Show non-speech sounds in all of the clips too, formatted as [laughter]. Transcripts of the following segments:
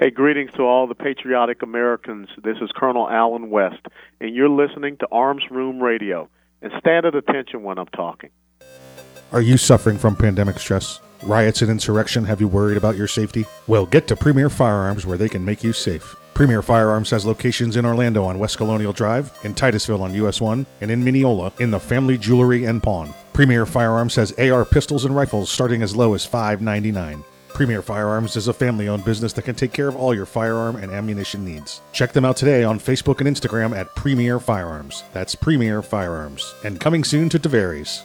Hey, greetings to all the patriotic Americans. This is Colonel Allen West, and you're listening to Arms Room Radio. And stand at attention when I'm talking. Are you suffering from pandemic stress? Riots and insurrection have you worried about your safety? Well, get to Premier Firearms where they can make you safe. Premier Firearms has locations in Orlando on West Colonial Drive, in Titusville on US 1, and in Minneola in the Family Jewelry and Pawn. Premier Firearms has AR pistols and rifles starting as low as $5.99. Premier Firearms is a family owned business that can take care of all your firearm and ammunition needs. Check them out today on Facebook and Instagram at Premier Firearms. That's Premier Firearms. And coming soon to Tavares.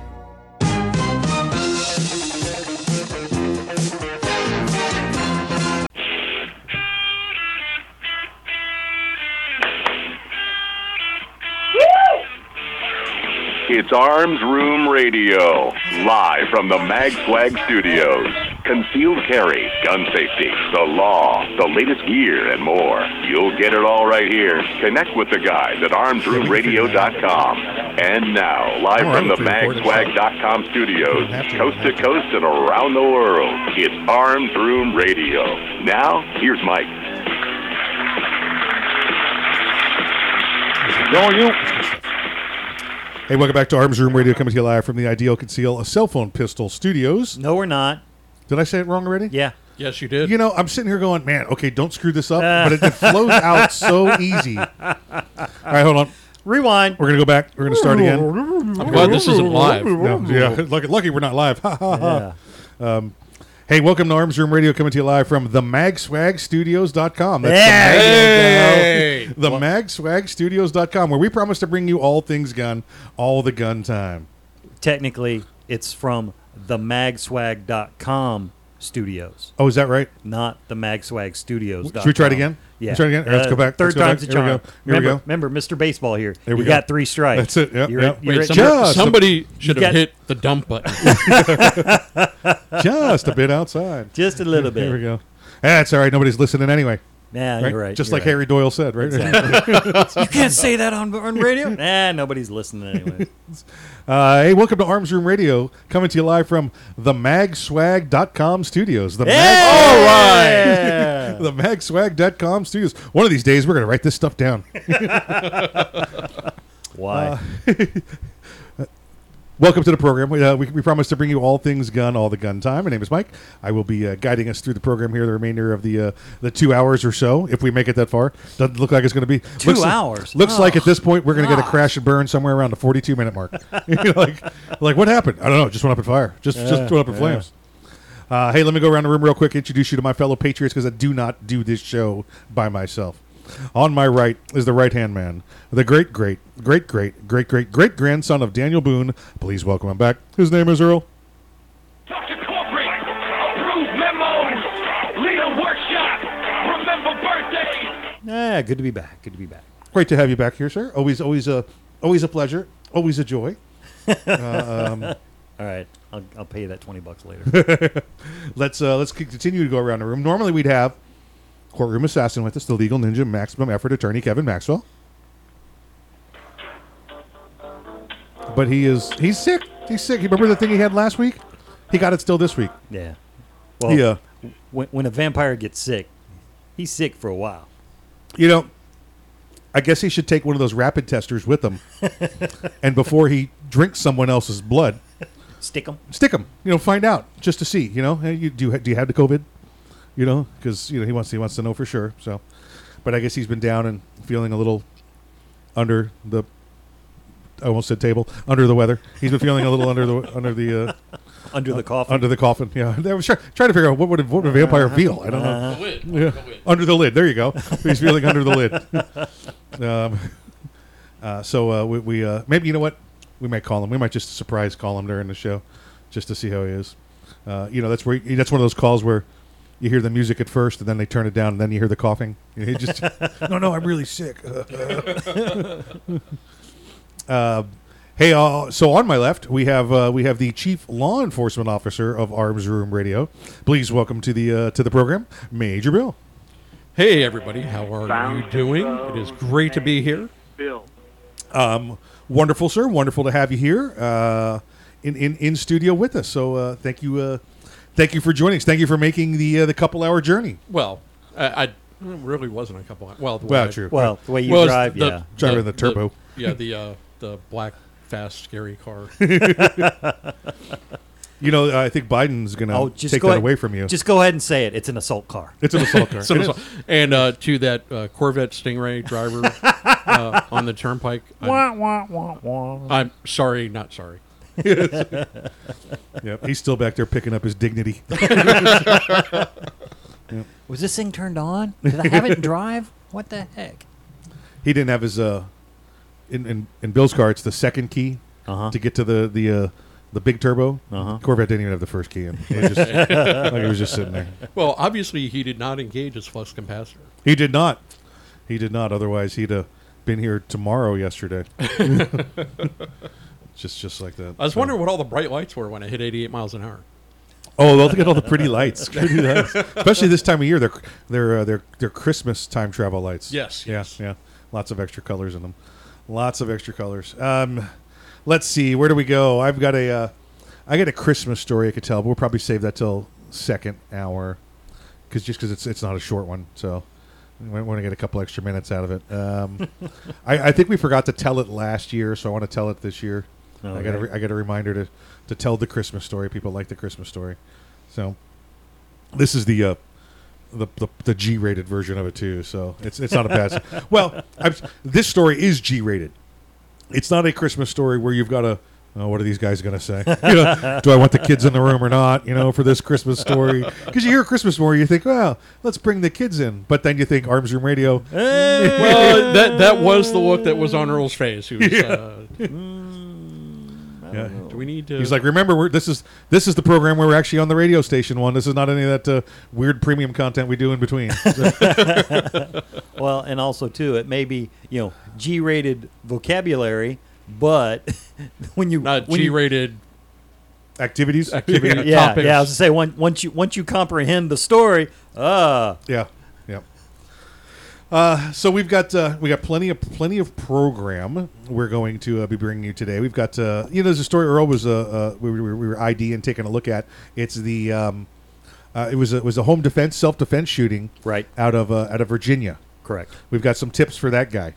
It's Arms Room Radio, live from the Mag Swag Studios. Concealed carry, gun safety, the law, the latest gear, and more. You'll get it all right here. Connect with the guys at armsroomradio.com. And now, live from the right, we magswag.com studios, Don't have to, coast to to. coast and around the world, it's Arms Room Radio. Now, here's Mike. Go you. Hey, welcome back to Arms Room Radio, coming to you live from the Ideal Conceal a Cell Phone Pistol Studios. No, we're not. Did I say it wrong already? Yeah. Yes, you did. You know, I'm sitting here going, man, okay, don't screw this up, uh. but it, it flows out so easy. [laughs] All right, hold on. Rewind. We're going to go back. We're going to start again. I'm glad this isn't live. No, yeah, lucky, lucky we're not live. Ha, ha, ha. Yeah. Um, Hey, welcome to Arms Room Radio, coming to you live from the magswagstudios.com. That's Hey! the, mag- the magswagstudios.com, where we promise to bring you all things gun, all the gun time. Technically, it's from the magswag.com studios, Oh, is that right? not the magswag studios. Should we try it again? Yeah. Uh, Try it again? All right, let's go back. Third Let's go time's back. a Here we charm. go. Here we remember, go. remember, Mr. Baseball here. Here we you go. got three strikes. That's it. Yep, You're, yep. you're Wait, at- somebody, Just- somebody should have got- hit the dump button. [laughs] [laughs] Just a bit outside. just a little bit. Here we go. That's all right. Nobody's listening anyway. Yeah, Right? you're right. Just you're like right. Harry Doyle said, right? [laughs] you can't say that on, on radio. [laughs] nah, nobody's listening anyway. [laughs] Uh, hey, welcome to Arms Room Radio, coming to you live from the magswag.com studios. The Yeah. the magswag.com studios. One of these days, we're going to write this stuff down. Why? Welcome to the program. We, uh, we, we promise to bring you all things gun, all the gun time. My name is Mike. I will be uh, guiding us through the program here, the remainder of the uh, the two hours or so, if we make it that far. Doesn't look like it's going to be Two looks like- hours? Looks like at Oh, this point we're going to get a crash and burn somewhere around the 42 minute mark. [laughs] You know, like, like what happened? I don't know. Just went up in fire. Just just went up in flames. Uh, hey, let me go around the room real quick. Introduce you to my fellow patriots because I do not do this show by myself. On my right is the right hand man, the great, great, great, great, great, great, great grandson of Daniel Boone. Please welcome him back. His name is Earl. Dr. Corporate, approved memos, leader workshop, remember birthdays. Yeah, good to be back. Good to be back. Great to have you back here, sir. Always, always a, always a pleasure. Always a joy. [laughs] All right, I'll, I'll pay you that twenty bucks later. [laughs] Let's uh, let's continue to go around the room. Normally, we'd have courtroom assassin with us, the legal ninja, maximum effort attorney Kevin Maxwell. But he is he's sick. He's sick. You remember the thing he had last week? He got it still this week. yeah. Well, Yeah. when, when a vampire gets sick, he's sick for a while. You know, I guess he should take one of those rapid testers with him, [laughs] and before he drinks someone else's blood, Stick him. stick him. You know, find out just to see. You know, hey, you, do you, do you have the COVID? You know, because you know he wants he wants to know for sure. So, but I guess he's been down and feeling a little under the. I almost said table under the weather. He's been feeling a little under the [laughs] under the uh, [laughs] Under the coffin. under the coffin. Yeah, [laughs] I was try, trying to figure out what would a, what would a vampire feel. I don't know. The lid. Yeah. The lid. Under the lid. There you go. He's feeling under the lid. Um, uh, so uh, we, we uh, maybe you know what we might call him. We might just surprise call him during the show, just to see how he is. Uh, you know, that's where he, that's one of those calls where you hear the music at first, and then they turn it down, and then you hear the coughing. [laughs] You just [laughs] no, no, I'm really sick. [laughs] uh, hey, uh, so on my left we have uh, we have the chief law enforcement officer of Arms Room Radio. Please welcome to the uh, to the program, Major Bill. Hey, everybody. How are you doing? It is great to be here. Bill. Um, wonderful, sir. Wonderful to have you here uh, in, in in studio with us. So uh, thank you, uh, thank you for joining us. Thank you for making the uh, the couple hour journey. Well, I, I really wasn't a couple. Well, the way Well, I- true. Well, the way you well, drive, the- yeah. Driving the turbo. yeah, the uh, the black, fast, scary car. [laughs] [laughs] You know, I think Biden's going to Oh, just take go that ahead, away from you. Just go ahead and say it. It's an assault car. it's an assault car. So- It so- and uh, to that uh, Corvette Stingray driver [laughs] uh, on the turnpike, I'm, I'm sorry, not sorry. [laughs] Yep, he's still back there picking up his dignity. [laughs] Was this thing turned on? Did I have it in [laughs] drive? What the heck? He didn't have his uh, in in, in Bill's car. It's the second key Uh-huh. to get to the the uh, the big turbo. Uh-huh. Corvette didn't even have the first key in. It was just, like it was just sitting there. Well, obviously, he did not engage his flux capacitor. He did not. He did not. Otherwise, he'd have been here tomorrow. Yesterday. Just just like that. I was So- wondering what all the bright lights were when I hit 88 miles an hour. Oh, they'll get all the pretty lights, [laughs] pretty lights. especially this time of year. They're they're uh, they're they're Christmas time travel lights. Yes, yeah, yes. yeah. Lots of extra colors in them. Lots of extra colors. Um, let's see. Where do we go? I've got a uh, I got a Christmas story I could tell, but we'll probably save that till second hour, because just because it's it's not a short one, so we want to get a couple extra minutes out of it. Um, [laughs] I, I think we forgot to tell it last year, so I want to tell it this year. I got a, Okay. re- I got a reminder to to tell the Christmas story. People like the Christmas story, so this is the uh, the, the the G rated version of it too. So it's it's not a bad. [laughs] well, I'm, this story is G rated. It's not a Christmas story where you've got a Oh, what are these guys going to say? [laughs] You know, do I want the kids in the room or not? You know, for this Christmas story, because you hear Christmas story, you think, well, let's bring the kids in, but then you think Arms Room Radio. well, that that was the look that was on Earl's face. He was, [laughs] uh, Yeah. do we need to? He's like, remember, we're, this is this is the program where we're actually on the radio station one. This is not any of that uh, weird premium content we do in between. So- [laughs] [laughs] Well, and also too, it may be you know G-rated vocabulary, but [laughs] when you not when G-rated. activities, Activity. yeah, topics. yeah. I was to say once once you once you comprehend the story, uh Yeah, yeah. Uh, so we've got uh, we got plenty of plenty of program we're going to uh, be bringing you today. We've got uh, you know there's a story Earl was uh, uh, we, were, we were ID and taking a look at. It's the um, uh, it was a, it was a home defense self defense shooting right, out of uh, out of Virginia. correct. We've got some tips for that guy.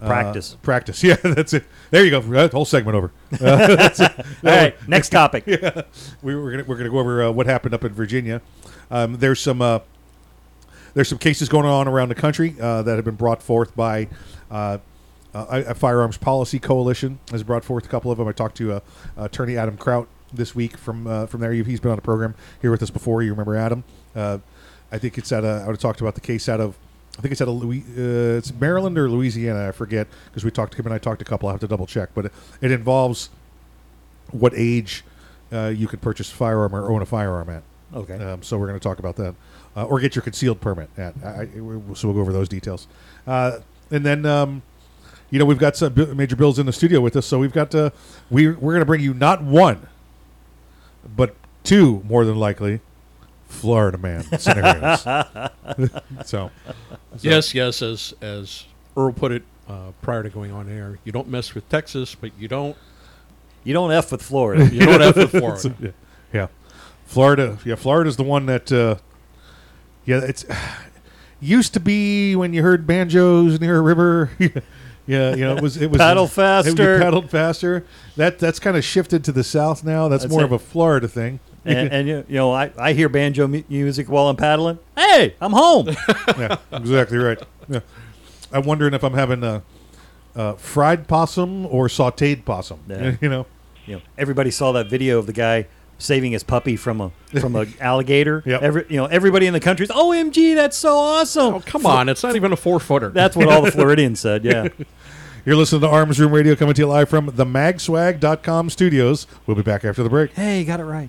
Practice. practice. [laughs] Yeah, that's it. There you go. That whole segment over. [laughs] All right, next [laughs] topic. we were gonna, we're going to go over uh, what happened up in Virginia. Um, there's some uh, there's some cases going on around the country uh, that have been brought forth by uh, uh, a firearms policy coalition has brought forth a couple of them. I talked to uh, Attorney Adam Kraut this week from uh, from there. He's been on the program here with us before. You remember Adam? Uh, I think it's at a, I would have talked about the case out of I think it's out of Louis, uh, it's Maryland or Louisiana. I forget because we talked to him and I talked to a couple. I have to double check, but it, it involves what age uh, you could purchase a firearm or own a firearm at. Okay. Um, so we're going to talk about that, uh, or get your concealed permit at. I, I, so we'll go over those details, uh, and then um, you know we've got some major bills in the studio with us. So we've got uh, we we're going to bring you not one, but two more than likely, Florida man [laughs] scenarios. [laughs] so Yes, yes. As as Earl put it uh, prior to going on air, you don't mess with Texas, but you don't You don't f with Florida. you don't f with [laughs] Florida. yeah, Florida. yeah. Florida. Yeah, Florida's the one that. Uh, yeah, it's [sighs] used to be when you heard banjos near a river. [laughs] yeah, you know, it was it was Paddle it- faster. you paddled faster. That that's kind of shifted to the south now. That's, That's more it. of a Florida thing. and, [laughs] and you, know, I, I hear banjo music while I'm paddling. Hey, I'm home. [laughs] yeah, exactly right. Yeah. I'm wondering if I'm having a, uh fried possum or sautéed possum. Yeah. You know. you know, everybody saw that video of the guy saving his puppy from a from a [laughs] alligator. Yep. Every you know, everybody in the country's, OMG, that's so awesome. Oh come on! It's not even a four footer. That's what all the Floridians said. Yeah. [laughs] You're listening to Arms Room Radio coming to you live from the magswag.com studios. We'll be back after the break. hey, you got it right.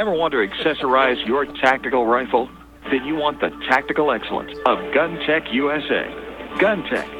Ever want to accessorize your tactical rifle? Then you want the tactical excellence of Gun Tech USA. GunTech,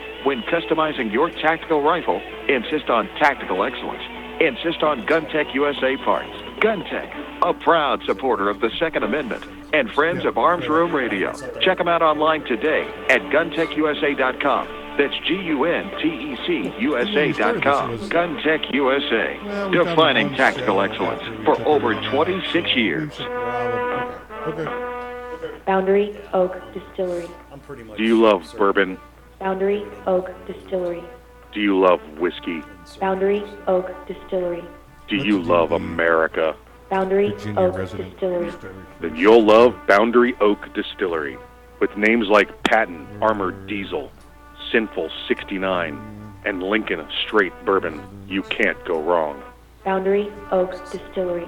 when customizing your tactical rifle, insist on tactical excellence. Insist on GunTech USA parts. GunTech, a proud supporter of the Second Amendment and friends of Arms Room Radio. Check them out online today at guntechusa.com. That's G-U-N-T-E-C USA.com. GunTech USA, defining tactical excellence for over 26 years. Boundary Oak Distillery. Do you love bourbon? Boundary Oak Distillery. Do you love whiskey? Boundary Oak Distillery. Do you love America? Boundary Oak Distillery. Then you'll love Boundary Oak Distillery. With names like Patton Armored Diesel, Sinful 69, and Lincoln Straight Bourbon, you can't go wrong. Boundary Oak Distillery.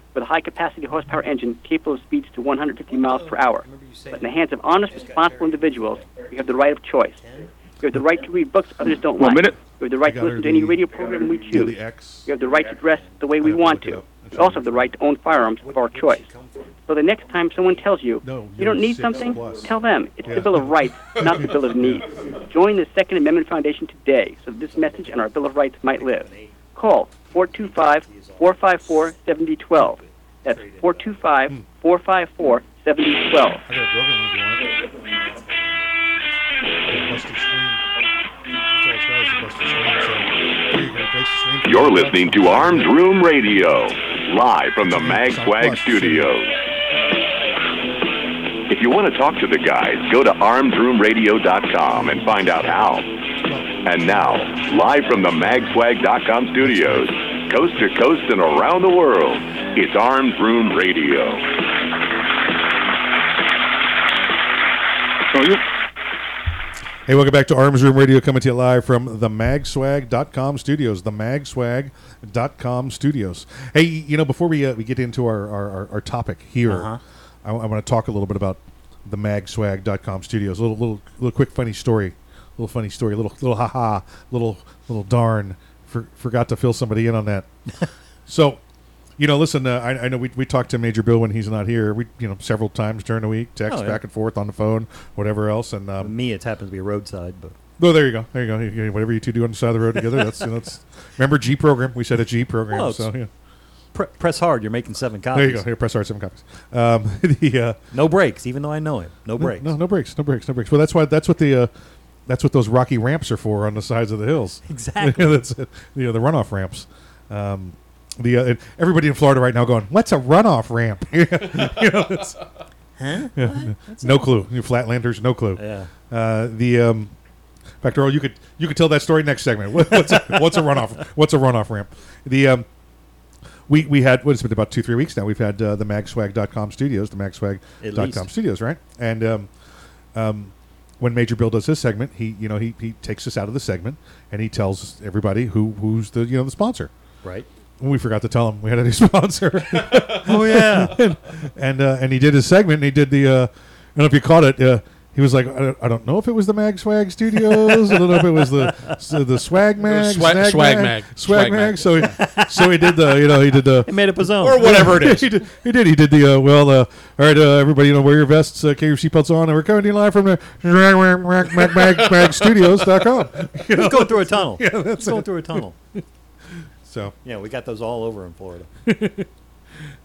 with a high capacity horsepower engine capable of speeds to 150 miles per hour. But in the hands of honest, responsible individuals, we have the right of choice. We have the right to read books others don't One like. minute. We have the right to listen to any radio program we choose. the X. We have the right to dress the way we I have to want to. up. We also have the right to own firearms of our choice. So the next time someone tells you No, you don't need something, plus. tell them it's Yeah. the Bill of Rights, not the Bill of [laughs] Needs. Join the Second Amendment Foundation today so that this message and our Bill of Rights might live. Call 425-454-7012. That's 425-454-7012. I got a broken one if you want it. Busted screen. That's all it's got is a busted screen. So here you go. Face the screen. You're listening to Arms Room Radio, live from the MagSwag studios. If you want to talk to the guys, go to armsroomradio.com and find out how. And now, live from the magswag.com studios, coast to coast and around the world, it's Arms Room Radio. Hey, welcome back to Arms Room Radio, coming to you live from the magswag.com studios. The magswag.com studios. Hey, you know, before we uh, we get into our, our, our, our topic here, Uh-huh. I, want to talk a little bit about the magswag.com studios. A little, little, little quick funny story. Little funny story. little, little haha. Little, little darn. For, forgot to fill somebody in on that. [laughs] so, you know, listen. Uh, I, I know we, we talked to Major Bill when he's not here. We, you know, several times during the week, text Oh, yeah. back and forth on the phone, whatever else, and um, Me, it happens to be a roadside, but well, there you go. There you go. Whatever you two do on the side of the road together, that's, you know, that's remember G program. We said a G program. Well, so yeah. pre- press hard. You're making seven copies. there you go. Here, press hard seven copies. Um, [laughs] the uh, No breaks, even though I know him. No breaks. No, no breaks. No breaks. No breaks. Well, that's why. That's what the. Uh, that's what those rocky ramps are for on the sides of the hills. [laughs] Exactly. [laughs] that's it. You know, the runoff ramps. Um, the uh, everybody in Florida right now going, "What's a runoff ramp?" [laughs] you know, it's, Huh? Yeah. What? No that? clue. You Flatlanders, no clue. Yeah. Uh, the um, in fact, Earl, you could you could tell that story next segment. What- What's a, what's a runoff? What's a runoff ramp? The um, we we had what it's been about two three weeks now. We've had uh, the magswag.com studios, the At magswag.com least. studios, right? And um, um, when Major Bill does his segment, he you know he, he takes us out of the segment and he tells everybody who who's the you know the sponsor. Right. We forgot to tell him we had a new [laughs] sponsor. Oh, yeah. and [laughs] and, uh, and he did his segment. and He did the. Uh, I don't know if you caught it. Uh, he was like, I don't, I don't know if it was the Mag Swag Studios. I don't know if it was the the Swag Mag, Swag- Snag Swag Mag. Swag, Swag Mag. Mag. So he, so he did the you know he did the He made up his own. Or whatever it [laughs] is. he, did, he did. He did the uh, well. Uh, all right, uh, everybody, you know, wear your vests, uh, keep your seatbelts on, and we're coming to you live from the Mag Mag Mag, Mag Studios.com. [laughs] You know? He's going through a tunnel. [laughs] Yeah, that's He's going through a tunnel. So Yeah, we got those all over in Florida.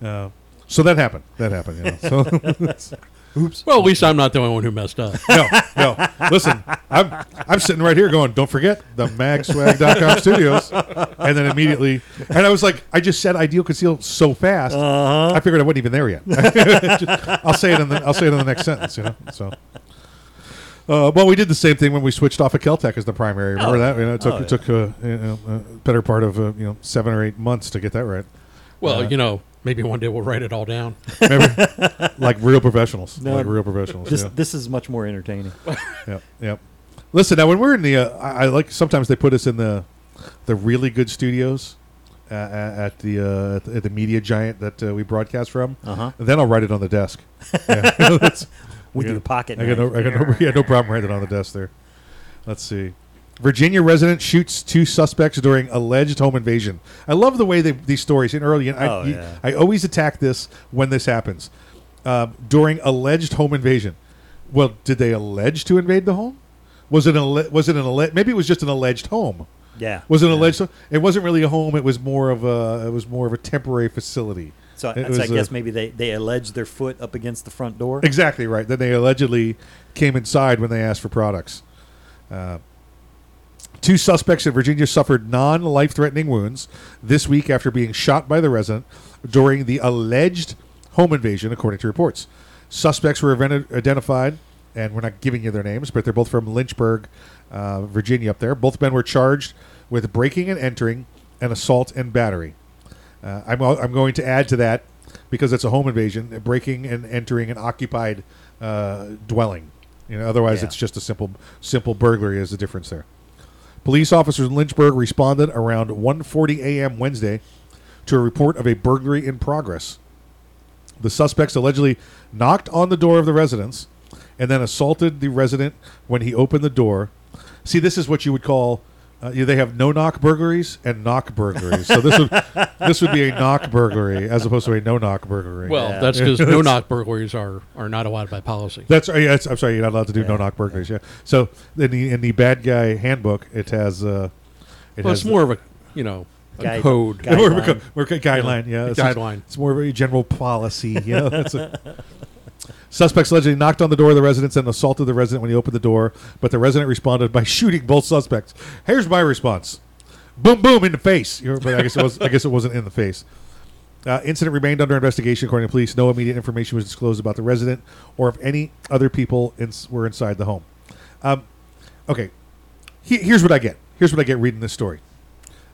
uh, so that happened. That happened. You know. So Oops. Well, at least I'm not the only one who messed up. no, no. Listen, I'm I'm sitting right here going, don't forget the magswag.com studios. And then immediately, and I was like, I just said ideal conceal so fast. Uh-huh. I figured I wasn't even there yet. [laughs] I'll say it in the I'll say it in the next sentence, you know. So. Uh, well, we did the same thing when we switched off of Keltec as the primary. Remember Oh. that? You know, it took Oh, it took uh, you know, a better part of uh, you know seven or eight months to get that right. Well, Uh, you know, maybe one day we'll write it all down. Remember? [laughs] like real professionals, No, like real professionals. This yeah. this is much more entertaining. [laughs] Yep. Yep. Listen, now when we're in the, uh, I, I like sometimes they put us in the, the really good studios, uh, at the uh, at the- at the media giant that uh, we broadcast from. Uh-huh. Then I'll write it on the desk. [laughs] Yeah. That's- With your pocket I got no. I got no, yeah, no problem writing it on the desk there. Let's see. Virginia resident shoots two suspects during alleged home invasion. I love the way they, these stories in early. I, Oh, yeah. I always attack this when this happens. Um, during alleged home invasion. Well, did they allege to invade the home? Was it an was it an alle- maybe it was just an alleged home? Yeah. Was it an Yeah. alleged? It wasn't really a home. It was more of a it was more of a temporary facility. So, so I a- guess maybe they, they alleged their foot up against the front door. Exactly right. Then they allegedly came inside when they asked for products. Uh, two suspects in Virginia suffered non life threatening wounds this week after being shot by the resident during the alleged home invasion, according to reports. Suspects were identified, and we're not giving you their names, but they're both from Lynchburg, uh, Virginia, up there. Both men were charged with breaking and entering and assault and battery. Uh, I'm, I'm going to add to that because it's a home invasion, breaking and entering an occupied uh, dwelling. You know, otherwise Yeah. it's just a simple simple burglary. Is the difference there? Police officers in Lynchburg responded around 1:40 a.m. Wednesday to a report of a burglary in progress. The suspects allegedly knocked on the door of the residence and then assaulted the resident when he opened the door. See, this is what you would call. Uh, yeah, they have no knock burglaries and knock burglaries. So this would [laughs] this would be a knock burglary as opposed to a no knock burglary. Well, that's because [laughs] no knock burglaries are, are not allowed by policy. That's, uh, yeah, I'm sorry, you're not allowed to do no knock burglaries. Yeah. So in the in the bad guy handbook, it has uh, it well, has it's more of a, you know, a Guide- code. guide- [laughs] more of a, co- Guideline. more of a guideline. Yeah, A it's, guideline. It's more of a general policy. You know, that's a, Suspects allegedly knocked on the door of the residence and assaulted the resident when he opened the door, but the resident responded by [laughs] shooting both suspects. Here's my response: boom, boom in the face. But I guess it was. I guess it wasn't in the face. Uh, incident remained under investigation, according to police. No immediate information was disclosed about the resident or if any other people in, were inside the home. Um, okay, he, here's what I get. Here's what I get reading this story.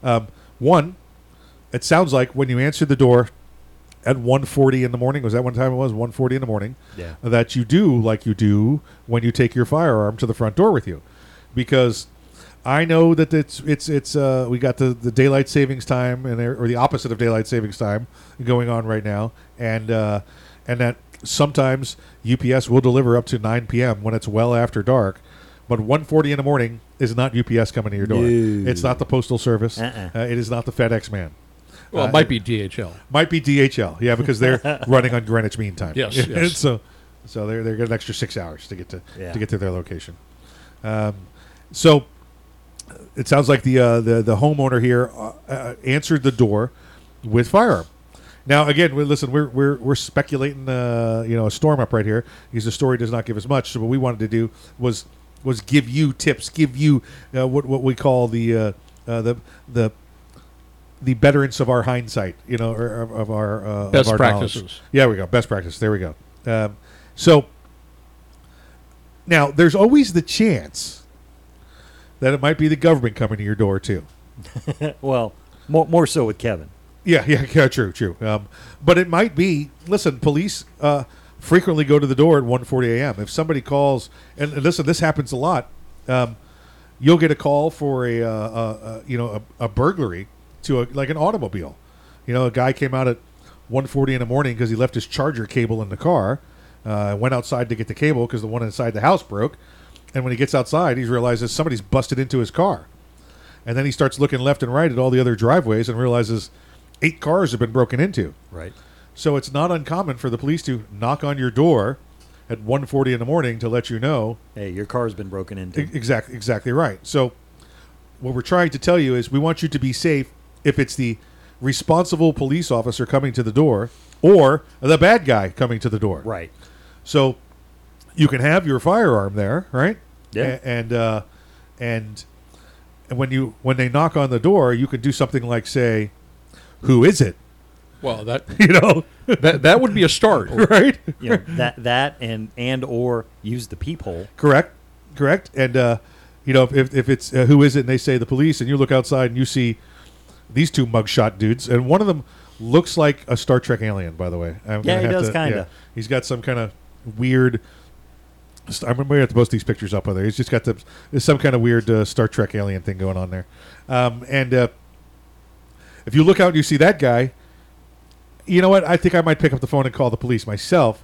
Um, one, it sounds like when you answered the door at 1.40 in the morning, was that one time it was 1.40 in the morning? Yeah. That you do like you do when you take your firearm to the front door with you, because I know that it's it's it's uh, we got the, the daylight savings time and or the opposite of daylight savings time going on right now, and uh, and that sometimes UPS will deliver up to 9 p.m. when it's well after dark. But 1:40 in the morning is not UPS coming to your door. No. It's not the postal service. Uh-uh. Uh, it is not the FedEx man. Well, Uh, it might be DHL. Might be DHL, yeah, because they're [laughs] running on Greenwich Mean Time. Yes, [laughs] yes. so, so they're they're getting an extra six hours to get to Yeah. to get to their location. Um, so it sounds like the uh, the the homeowner here uh, uh, answered the door with firearm. Now again, we, listen, we're we're we're speculating, uh, you know, a storm up right here because the story does not give us much. So what we wanted to do was was give you tips, give you uh, what what we call the uh, uh, the the the betterance of our hindsight, you know, or of, of our uh, Best of our knowledge. practices. Yeah, we go. Best practice. There we go. Um, So now there's always the chance that it might be the government coming to your door too. [laughs] well, more more so with Kevin. Yeah, yeah, [laughs] yeah, true, true. Um, but it might be. Listen, police uh, frequently go to the door at 1:40 a.m. If somebody calls, and and listen, this happens a lot. Um, you'll get a call for a, uh, uh, uh, you know a, a burglary to a, like an automobile. You know, a guy came out at 1:40 in the morning because he left his charger cable in the car. Uh, went outside to get the cable because the one inside the house broke. And when he gets outside, he realizes somebody's busted into his car. And then he starts looking left and right at all the other driveways and realizes eight cars have been broken into. Right. So it's not uncommon for the police to knock on your door at 1:40 in the morning to let you know, Hey, your car's been broken into. Exactly, exactly right. So, what we're trying to tell you is, we want you to be safe. If it's the responsible police officer coming to the door, or the bad guy coming to the door, Right. So, you can have your firearm there, right? Yeah. A- and uh, and and when you when they knock on the door, you can do something like say, "Who is it?" Well, that [laughs] You know, that that would be a start. [laughs] right? You know, that that and and or use the peephole. Correct, correct. And uh, you know, if if it's uh, who is it, and they say the police, and you look outside and you see these two mugshot dudes, and one of them looks like a Star Trek alien. By the way, I'm Yeah, gonna he have does to- kinda. He's got some kind of weird. I remember going to have to post these pictures up on there. He's just got the some kind of weird uh, Star Trek alien thing going on there, um, and uh, if you look out and you see that guy, you know what? I think I might pick up the phone and call the police myself,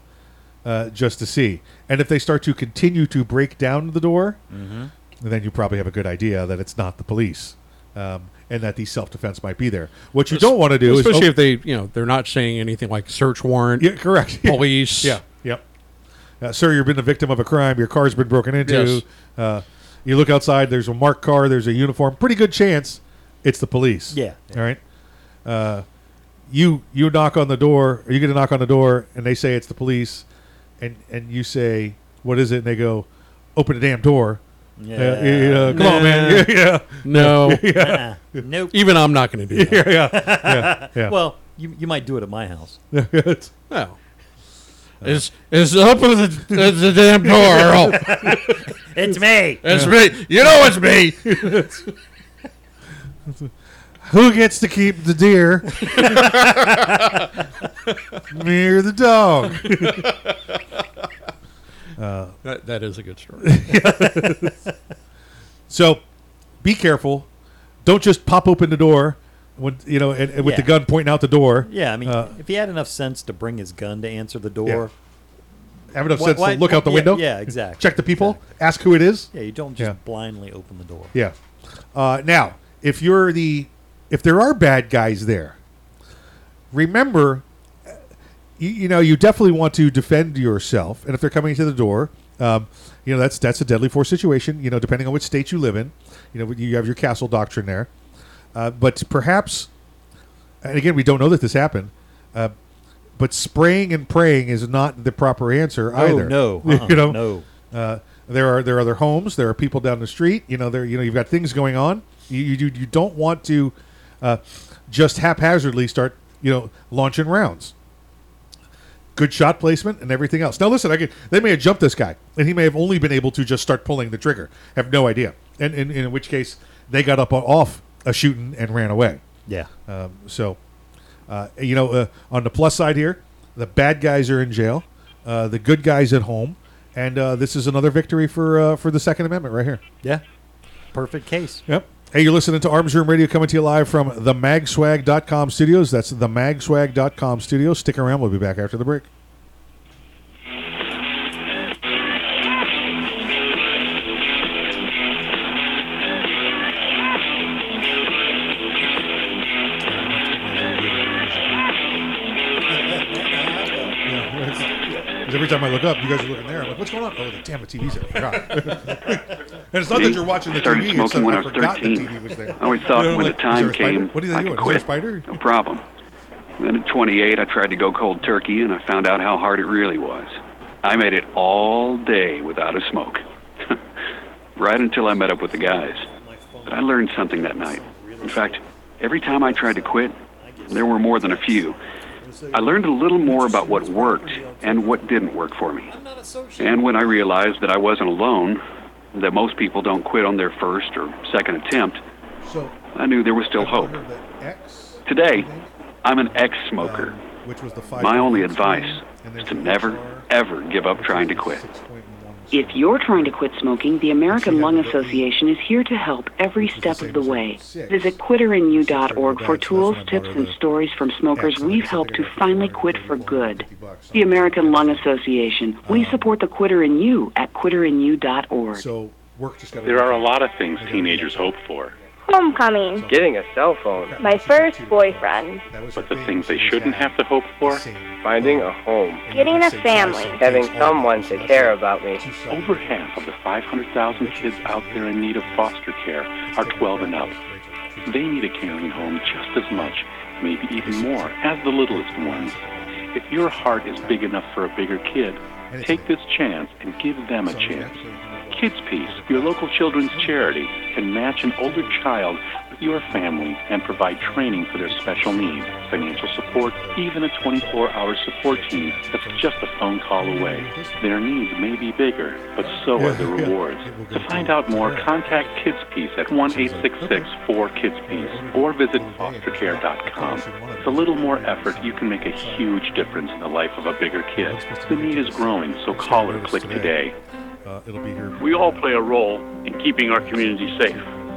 uh, just to see. And if they start to continue to break down the door, Mhm. then you probably have a good idea that it's not the police, um, and that the self defense might be there. What you don't want to do is especially oh, if they, you know, they're not saying anything like search warrant. Yeah, correct. [laughs] Police. Yeah, yep. Uh, sir, you've been the victim of a crime. Your car's been broken into. Yes. Uh, you look outside. There's a marked car. There's a uniform. Pretty good chance it's the police. Yeah. All right. Uh, you you knock on the door. Or you get a knock on the door, and they say it's the police, and and you say, "What is it?" And they go, "Open the damn door." Yeah. you- you know, come on, man. [laughs] Yeah, yeah. No. [laughs] yeah. Uh-uh. Nope. Even I'm not going to do that. yeah, yeah, yeah, yeah. [laughs] Well, you you might do it at my house. It's- No. It's, it's open the, the, the damn door, Earl. It's me. It's me. You know it's me. Who gets to keep the deer? Me or the dog? Uh, That, that is a good story. [laughs] so, be careful. Don't just pop open the door when you know, and, and with the gun pointing out the door. Yeah, I mean, Uh, if he had enough sense to bring his gun to answer the door, have enough Why- sense why- to look out the yeah, window. yeah, exactly, Check the people. Ask who it is. yeah, you don't just Yeah. blindly open the door. Yeah. Uh, now, if you're the, if there are bad guys there, remember, you, you know, you definitely want to defend yourself. And if they're coming to the door, um, you know, that's that's a deadly force situation. You know, depending on which state you live in, you know, you have your castle doctrine there. Uh, but perhaps, and again, we don't know that this happened. Uh, but spraying and praying is not the proper answer Oh, either. no. [laughs] Uh-uh, you know, no. uh, there are there are other homes. There are people down the street. You know, there you know you've got things going on. You you, you don't want to uh, just haphazardly start you know launching rounds. Good shot placement and everything else. Now listen, I could, they may have jumped this guy, and he may have only been able to just start pulling the trigger. Have no idea, and, and, in which case they got up off a shooting and ran away. Yeah. Um, so, uh, you know, uh, on the plus side here, the bad guys are in jail, uh, the good guys at home, and uh, this is another victory for uh, for the Second Amendment right here. Yeah. Perfect case. Yep. Hey, you're listening to Arms Room Radio coming to you live from the magswag.com studios. That's the magswag.com studios. Stick around. We'll be back after the break. Because every time I look up, you guys are looking there. I'm like, what's going on? Oh, the damn the TV's there. I forgot. [laughs] and it's not that you're watching the started TV. smoking It's that when I I was forgot the TV was there. I always thought You know, when like, the time is there a spider? came, what are they I doing? could Is quit. spider? No problem. Then at 28, I tried to go cold turkey, and I found out how hard it really was. I made it all day without a smoke. [laughs] right until I met up with the guys. But I learned something that night. In fact, every time I tried to quit, there were more than a few. I learned a little more about what worked and what didn't work for me. And when I realized that I wasn't alone, that most people don't quit on their first or second attempt, I knew there was still hope. Today, I'm an ex smoker. which was the five. My only advice is to never, ever give up trying to quit. If you're trying to quit smoking, the American Lung Association is here to help every step of the way. Visit quitterinyou.org for tools, tips, and stories from smokers we've helped to finally quit for good. The American Lung Association. We support the quitter in you at quitterinyou.org. So work just There are a lot of things teenagers hope for, Homecoming. Getting a cell phone. My first boyfriend. but the things they shouldn't have to hope for? Finding a home. Getting a family. Having someone to care about me. Over half of the 500,000 kids out there in need of foster care are 12 and up. They need a caring home just as much, maybe even more, as the littlest ones. If your heart is big enough for a bigger kid, take this chance and give them a chance. Kids Peace, your local children's charity, can match an older child with your family and provide training for their special needs, financial support, even a 24-hour support team that's just a phone call away. Their needs may be bigger, but so are the rewards. To find out more, contact Kids Peace at 1-866-4-KIDS-PEACE or visit fostercare.com. With a little more effort, you can make a huge difference in the life of a bigger kid. The need is growing, so call or click today. Uh, it'll be here. We all play a role in keeping our community safe.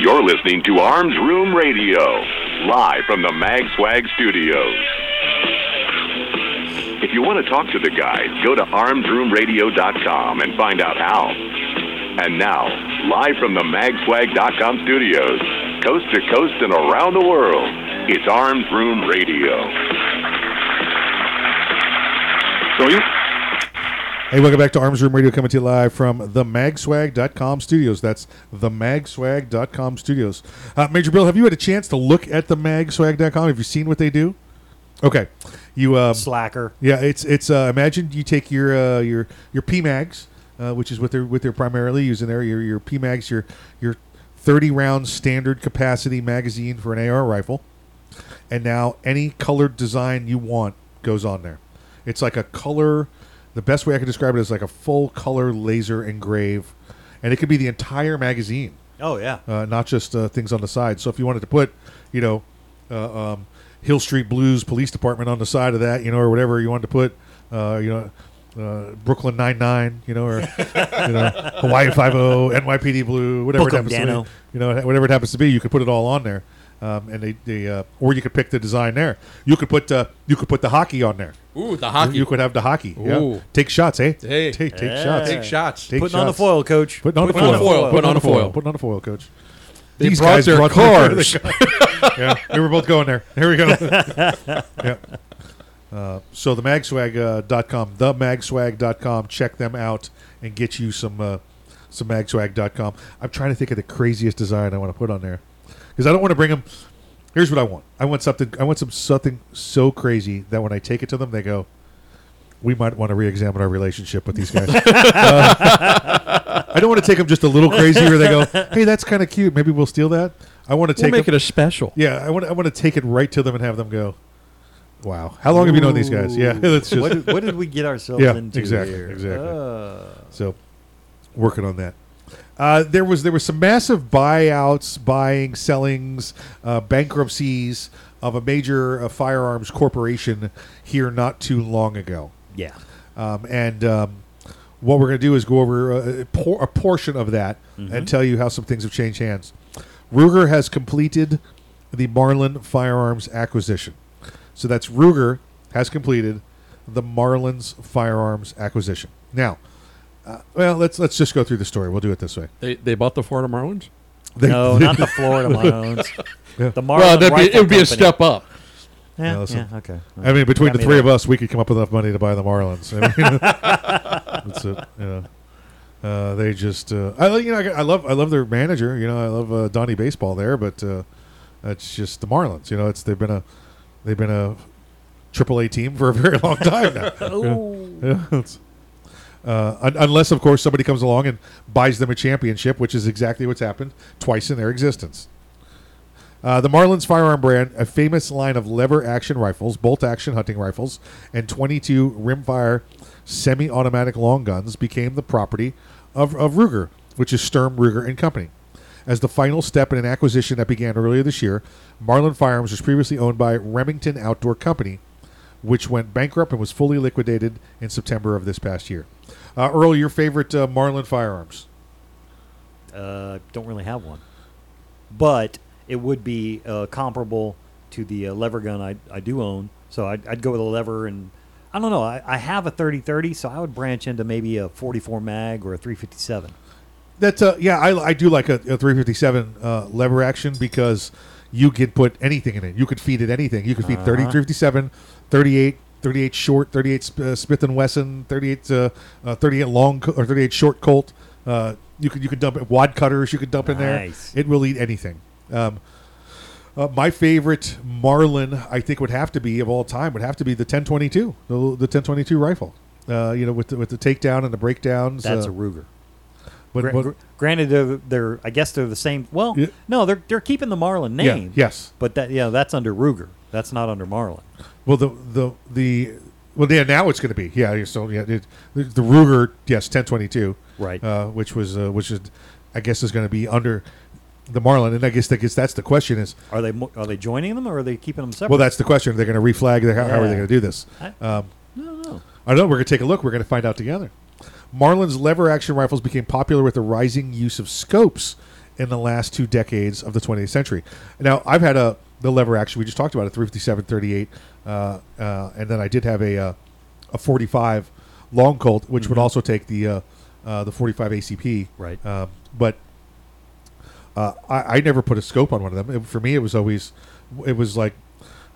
You're listening to Arms Room Radio, live from the Mag Swag Studios. If you want to talk to the guys, go to armsroomradio.com and find out how. And now, live from the magswag.com studios, coast to coast and around the world, it's Arms Room Radio. So you Hey, welcome back to Arms Room Radio, coming to you live from the magswag.com studios. That's the magswag.com studios. Uh, Major Bill, have you had a chance to look at the magswag.com? Have you seen what they do? Okay, you um, Slacker. Yeah, it's it's. Uh, imagine you take your uh, your your PMags, uh, which is what they're what they're primarily using there. Your your PMags, your your thirty round standard capacity magazine for an AR rifle, and now any colored design you want goes on there. It's like a color. The best way I can describe it is like a full color laser engrave, and it could be the entire magazine. Oh, yeah. uh, not just uh, things on the side. So if you wanted to put, you know, uh, um, Hill Street Blues Police Department on the side of that, you know, or whatever you wanted to put, uh, you know. Uh, Brooklyn Nine Nine, you know, or [laughs] you know, Hawaii Five O, NYPD Blue, whatever it happens to be, you know, whatever it happens to be, you could put it all on there, um, and they, they uh, or you could pick the design there. You could put uh, you could put the hockey on there. Ooh, the hockey. You, you could have the hockey. Yeah. Ooh. Take shots, eh? Hey. take, take Yeah. shots. Take shots. Take Putting on the foil, coach. Putting on the foil. on the foil. Putting on the Putting on the foil. foil. Putting on the foil, coach. They These brought guys their brought cars. [laughs] yeah, we were both going there. Here we go. [laughs] yeah. Uh, so the magswag.com, uh, dot com, the magswag.com, check them out and get you some uh, some magswag.com. I'm trying to think of the craziest design I want to put on there because I don't want to bring them. Here's what I want. I want something. I want some something so crazy that when I take it to them, they go, "We might want to re-examine our relationship with these guys." [laughs] Uh, I don't want to take them just a little crazy where they go, "Hey, that's kind of cute. Maybe we'll steal that." I want to We'll take make them- it a special. yeah, I want I want to take it right to them and have them go. Wow, how long have you known these guys? Yeah, [laughs] that's just What did- what did we get ourselves yeah, into Exactly, here? exactly. Uh. So, working on that. Uh, there was there was some massive buyouts, buying, sellings, uh, bankruptcies of a major uh, firearms corporation here not too long ago. Yeah. Um, and um, what we're going to do is go over a, a por- a portion of that and tell you how some things have changed hands. Ruger has completed the Marlin Firearms acquisition. So that's Ruger has completed the Marlin's Firearms acquisition. Now, uh, well, let's let's just go through the story. We'll do it this way. They they bought the Florida Marlins. They- no, [laughs] not the Florida [laughs] Marlins. [laughs] Yeah. The Marlin Well, that'd be- it would be a step up. Yeah, No, listen, yeah, okay. I mean, between the three there. of us, we could come up with enough money to buy the Marlins. I mean, that's it. You know. Uh, they just, uh, I you know, I, I love, I love their manager. You know, I love uh, Donnie Baseball there, but uh, it's just the Marlins. You know, it's they've been a, they've been a triple A team for a very long time now. You know? Yeah, it's- uh, un- unless, of course, somebody comes along and buys them a championship, which is exactly what's happened twice in their existence. Uh, the Marlins firearm brand, a famous line of lever action rifles, bolt action hunting rifles, and 22 rimfire semi automatic long guns, became the property of, of Ruger, which is Sturm, Ruger and Company. As the final step in an acquisition that began earlier this year, Marlin Firearms was previously owned by Remington Outdoor Company, which went bankrupt and was fully liquidated in September of this past year. Uh, Earl, your favorite uh, Marlin firearms? Uh, don't really have one, but it would be uh, comparable to the uh, lever gun I, I do own. So I'd, I'd go with a lever, and I don't know. I, I have a 30-30, so I would branch into maybe a 44 mag or a 357. That's uh, yeah, I, I do like a, a 357 uh, lever action because you can put anything in it. You could feed it anything. You could feed 30 Uh-huh. 357, 38, 38 short, 38 uh, Smith and Wesson, 38 uh, uh, 38 long co- or 38 short Colt. Uh, you could you could dump it wad cutters. You could dump in there. Nice. It will eat anything. Um, uh, my favorite Marlin, I think, would have to be of all time would have to be the 1022, the, the 1022 rifle. Uh, you know, with the, with the takedown and the breakdowns. That's a Ruger. But, but- granted, they're, they're I guess they're the same. Well, no, they're they're keeping the Marlin Yeah, name. yes. but that yeah, that's under Ruger. That's not under Marlin. Well, the the the well, yeah. Now it's going to be yeah. So yeah, it, the, Ruger yes, ten twenty two, Right. Uh, which was uh, which is, I guess is going to be under the Marlin, and I guess I guess that's the question is Are they are they joining them or are they keeping them separate? well, that's the question. They're going to reflag. How, how are they going to do this? I- um, I don't. I don't know. We're going to take a look. We're going to find out together. Marlin's lever action rifles became popular with the rising use of scopes in the last two decades of the 20th century. Now, I've had a the lever action. We just talked about a 357 38, uh, uh, and then I did have a uh, a 45 long Colt, which would Mhm. also take the uh, uh, the 45 ACP. Right. Um, but uh, I, I never put a scope on one of them. It- for me, it was always it was like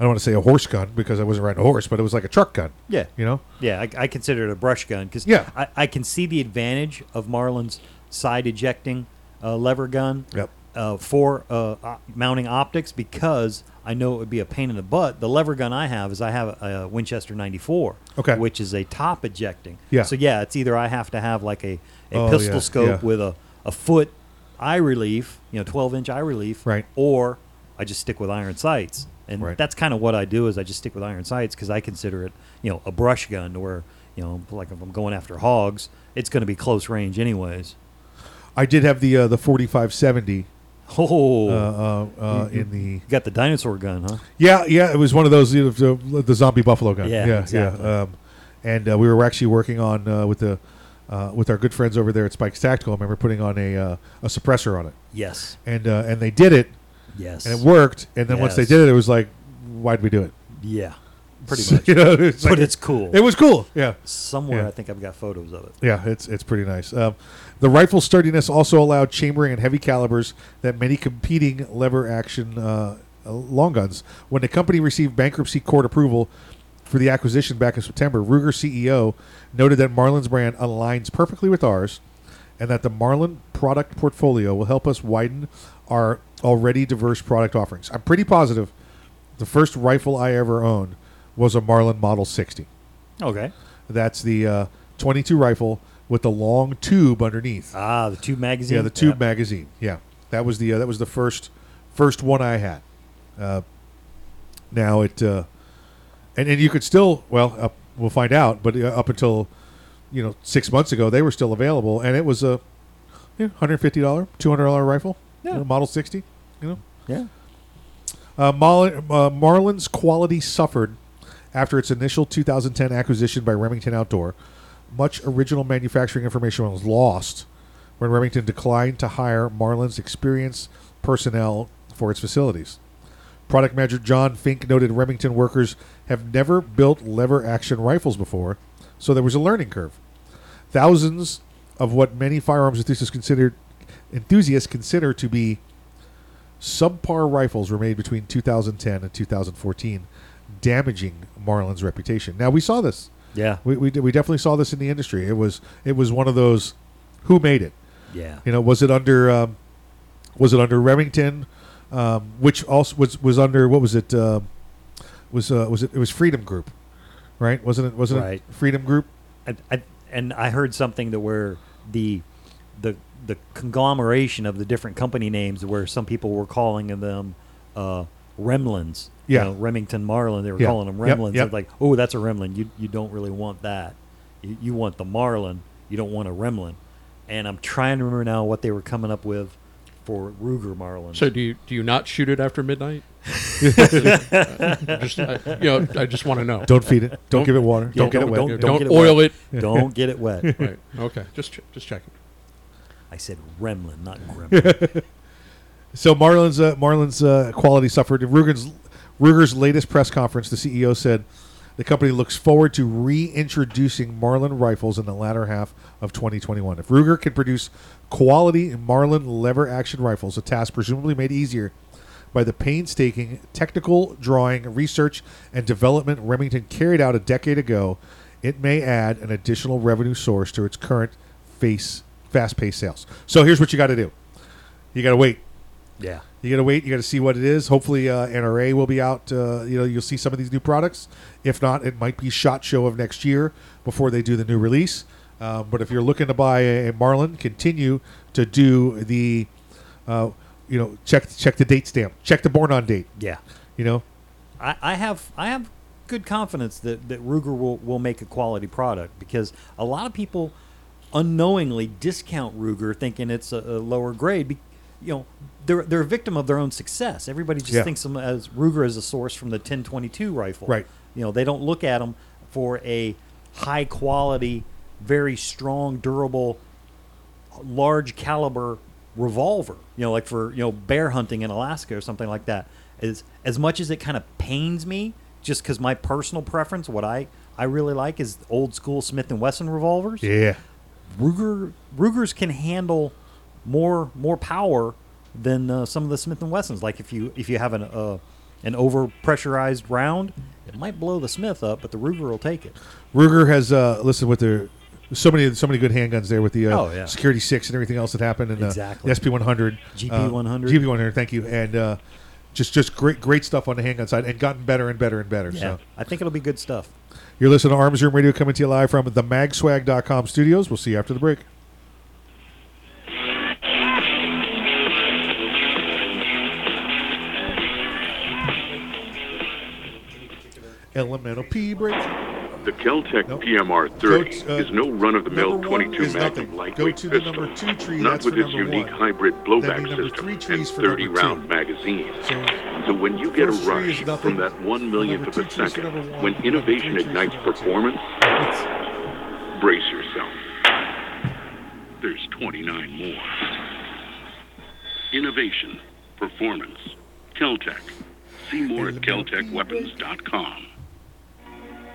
I don't want to say a horse gun because I wasn't riding a horse, but it was like a truck gun. Yeah. You know. Yeah, I, I consider it a brush gun because Yeah. I, I can see the advantage of Marlin's side ejecting uh, lever gun Yep. Uh, for uh, mounting optics because I know it would be a pain in the butt. The lever gun I have is I have a, a Winchester 94, Okay. which is a top ejecting. Yeah. So yeah, it's either I have to have like a, a Oh, pistol yeah, scope yeah. with a, a foot eye relief, you know, 12 inch eye relief, Right. Or I just stick with iron sights. And Right. that's kind of what I do is I just stick with iron sights because I consider it, you know, a brush gun where, you know, like if I'm going after hogs, it's going to be close range anyways. I did have the uh, the 4570. Oh, uh, uh, uh, in the you got the dinosaur gun, huh? Yeah, yeah, it was one of those you know, the, zombie buffalo gun. Yeah, yeah, exactly. yeah. Um, and uh, we were actually working on uh, with the uh, with our good friends over there at Spikes Tactical. I remember putting on a uh, a suppressor on it. Yes. and uh, and they did it. Yes. and it worked. And then once they did it, it was like, why'd we do it? Yeah, pretty [laughs] much. you know, it's but like- it's cool. It was cool. Yeah, Somewhere Yeah. I think I've got photos of it. Yeah, it's it's pretty nice. Um, the rifle sturdiness also allowed chambering and heavy calibers that many competing lever action uh, uh, long guns. When the company received bankruptcy court approval for the acquisition back in September, Ruger CEO noted that Marlin's brand aligns perfectly with ours, and that the Marlin product portfolio will help us widen our already diverse product offerings. I'm pretty positive the first rifle I ever owned was a Marlin Model 60. Okay. That's the uh, 22 rifle with the long tube underneath. Ah, the tube magazine. Yeah, the tube Yep. magazine. Yeah, that was the uh, that was the first first one I had. Uh, now it uh, and and you could still well up, we'll find out, but uh, up until you know six months ago they were still available, and it was a you know, hundred fifty dollar, two hundred dollar rifle, you Yeah. know, Model sixty. You know, Yeah. uh, Marlin, uh, Marlin's quality suffered after its initial 2010 acquisition by Remington Outdoor. Much original manufacturing information was lost when Remington declined to hire Marlin's experienced personnel for its facilities. Product manager John Fink noted Remington workers have never built lever action rifles before, so there was a learning curve. Thousands of what many firearms enthusiasts considered enthusiasts consider to be subpar rifles were made between 2010 and 2014, damaging Marlin's reputation. Now we saw this. Yeah. we we, did- we definitely saw this in the industry. It was it was one of those who made it. Yeah. You know, was it under um, was it under Remington, um, which also was was under what was it? Uh, was uh, was it? It was Freedom Group, right? Wasn't it? Wasn't Right. it Freedom Group? I, I, and I heard something that where the the the conglomeration of the different company names, where some people were calling them uh, Remlins. You Yeah. know, Remington Marlin. They were Yeah. calling them Yep, Remlins. yep. It's like, oh, that's a Remlin. You you don't really want that. You, you want the Marlin. You don't want a Remlin. And I'm trying to remember now what they were coming up with for Ruger Marlin. So do you do you not shoot it after midnight? [laughs] [laughs] just I, you know, I just want to know. Don't feed it. Don't give it water. Don't get it wet. Don't, Don't don't get it oil wet. it. [laughs] Don't get it wet. Right. Okay. Just ch- just checking. I said Remlin, not Gremlin. So Marlin's uh, Marlin's uh, quality suffered. Ruger's Ruger's latest press conference, the CEO said the company looks forward to reintroducing Marlin rifles in the latter half of 2021. If Ruger can produce quality Marlin lever action rifles, a task presumably made easier by the painstaking technical drawing, research, and development Remington carried out a decade ago, it may add an additional revenue source to its current face fast-paced sales. So here's what you got to do: you got to wait. Yeah. You got to wait. You got to see what it is. Hopefully, uh, NRA will be out. Uh, you know, you'll see some of these new products. If not, it might be Shot Show of next year before they do the new release. Um, but if you're looking to buy a, a Marlin, continue to do the, uh, you know, check check the date stamp, check the born on date. Yeah. You know, I, I have I have good confidence that, that Ruger will, will make a quality product because a lot of people unknowingly discount Ruger thinking it's a, a lower grade. You know, they're they're a victim of their own success. Everybody just Yeah. thinks them as Ruger as a source from the 1022 rifle. Right. You know, they don't look at them for a high quality, very strong, durable, large caliber revolver. You know, like for you know bear hunting in Alaska or something like that. As as much as it kind of pains me, just because my personal preference, what I I really like is old school Smith and Wesson revolvers. yeah, Ruger Rugers can handle more more power than uh, some of the Smith and Wessons. Like if you if you have an uh, an over pressurized round, it might blow the Smith up, but the Ruger will take it. Ruger has uh, listen with their so many so many good handguns there with the uh, Oh, yeah. Security Six and everything else that happened and Exactly. uh, the SP one hundred, GP 100. GP one hundred. Thank you, and uh, just just great great stuff on the handgun side and gotten better and better and better. Yeah, So I think it'll be good stuff. you're listening to Arms Room Radio coming to you live from the magswag.com studios. We'll see you after the break. Elemental P break. The Keltec Nope. PMR 30 to, uh, is no run-of-the-mill 22 Magnum lightweight Go to pistol. tree, Not that's with its unique one. hybrid blowback system and trees for number 30-round two. magazine. So, So when you get a rush from that one millionth of a two trees for second, one. when innovation ignites for number two. performance, it's- brace yourself. There's 29 more. Innovation, performance, Keltec. See more at keltecweapons.com.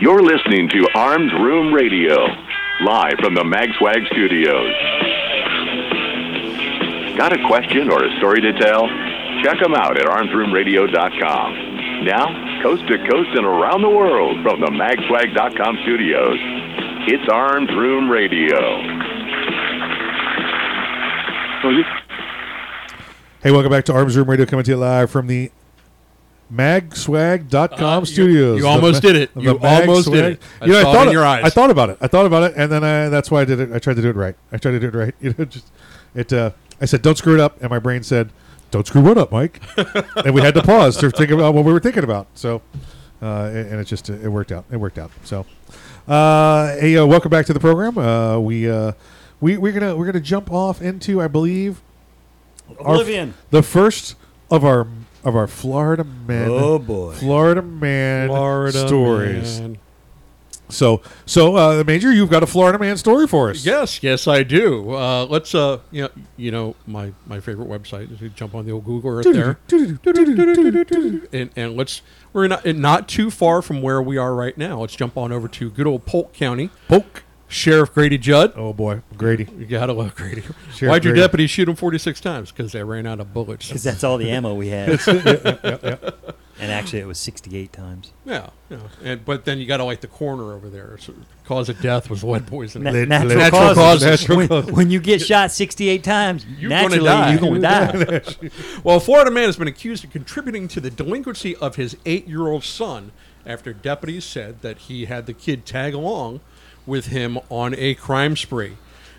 You're listening to Arms Room Radio, live from the MagSwag studios. Got a question or a story to tell? Check them out at armsroomradio.com. Now, coast to coast and around the world from the magswag.com studios, it's Arms Room Radio. Hey, welcome back to Arms Room Radio, coming to you live from the magswag.com studios. Uh, you almost ma- did it. You almost did it. I You know, saw I it thought in your eyes. I thought about it. I thought about it, and then I, that's why I did it. I tried to do it right. I tried to do it right. [laughs] You know, just it. Uh, I said, "Don't screw it up," and my brain said, "Don't screw what up, Mike?" [laughs] and we had to pause to think about what we were thinking about. So, uh, and and it just it worked out. It worked out. So, uh, hey, uh, welcome back to the program. Uh, we uh, we we're gonna we're gonna jump off into, I believe, our- Oblivion. the first of our of our Florida man. Oh, boy. Florida man Florida stories. man. So so uh, Major, you've got a Florida man story for us. Yes, yes, I do. Uh, let's, uh, you know, you know, my, my favorite website is you jump on the old Google Earth there, and and let's we're not not too far from where we are right now. Let's jump on over to good old Polk County. Polk. Sheriff Grady Judd. Oh boy, Grady. You gotta love Grady. Sheriff Why'd your Grady. deputy shoot him forty six times? Because they ran out of bullets. Because that's all the [laughs] ammo we had. Yeah, yeah, yeah, yeah. And actually, it was 68 times. Yeah, yeah. And but then you got to like the corner over there. So cause of death was lead poisoning. Na- natural, causes. when, when you get shot 68 times, You're naturally gonna die. you're going to die. [laughs] well, a Florida man has been accused of contributing to the delinquency of his eight-year-old son after deputies said that he had the kid tag along with him on a crime spree.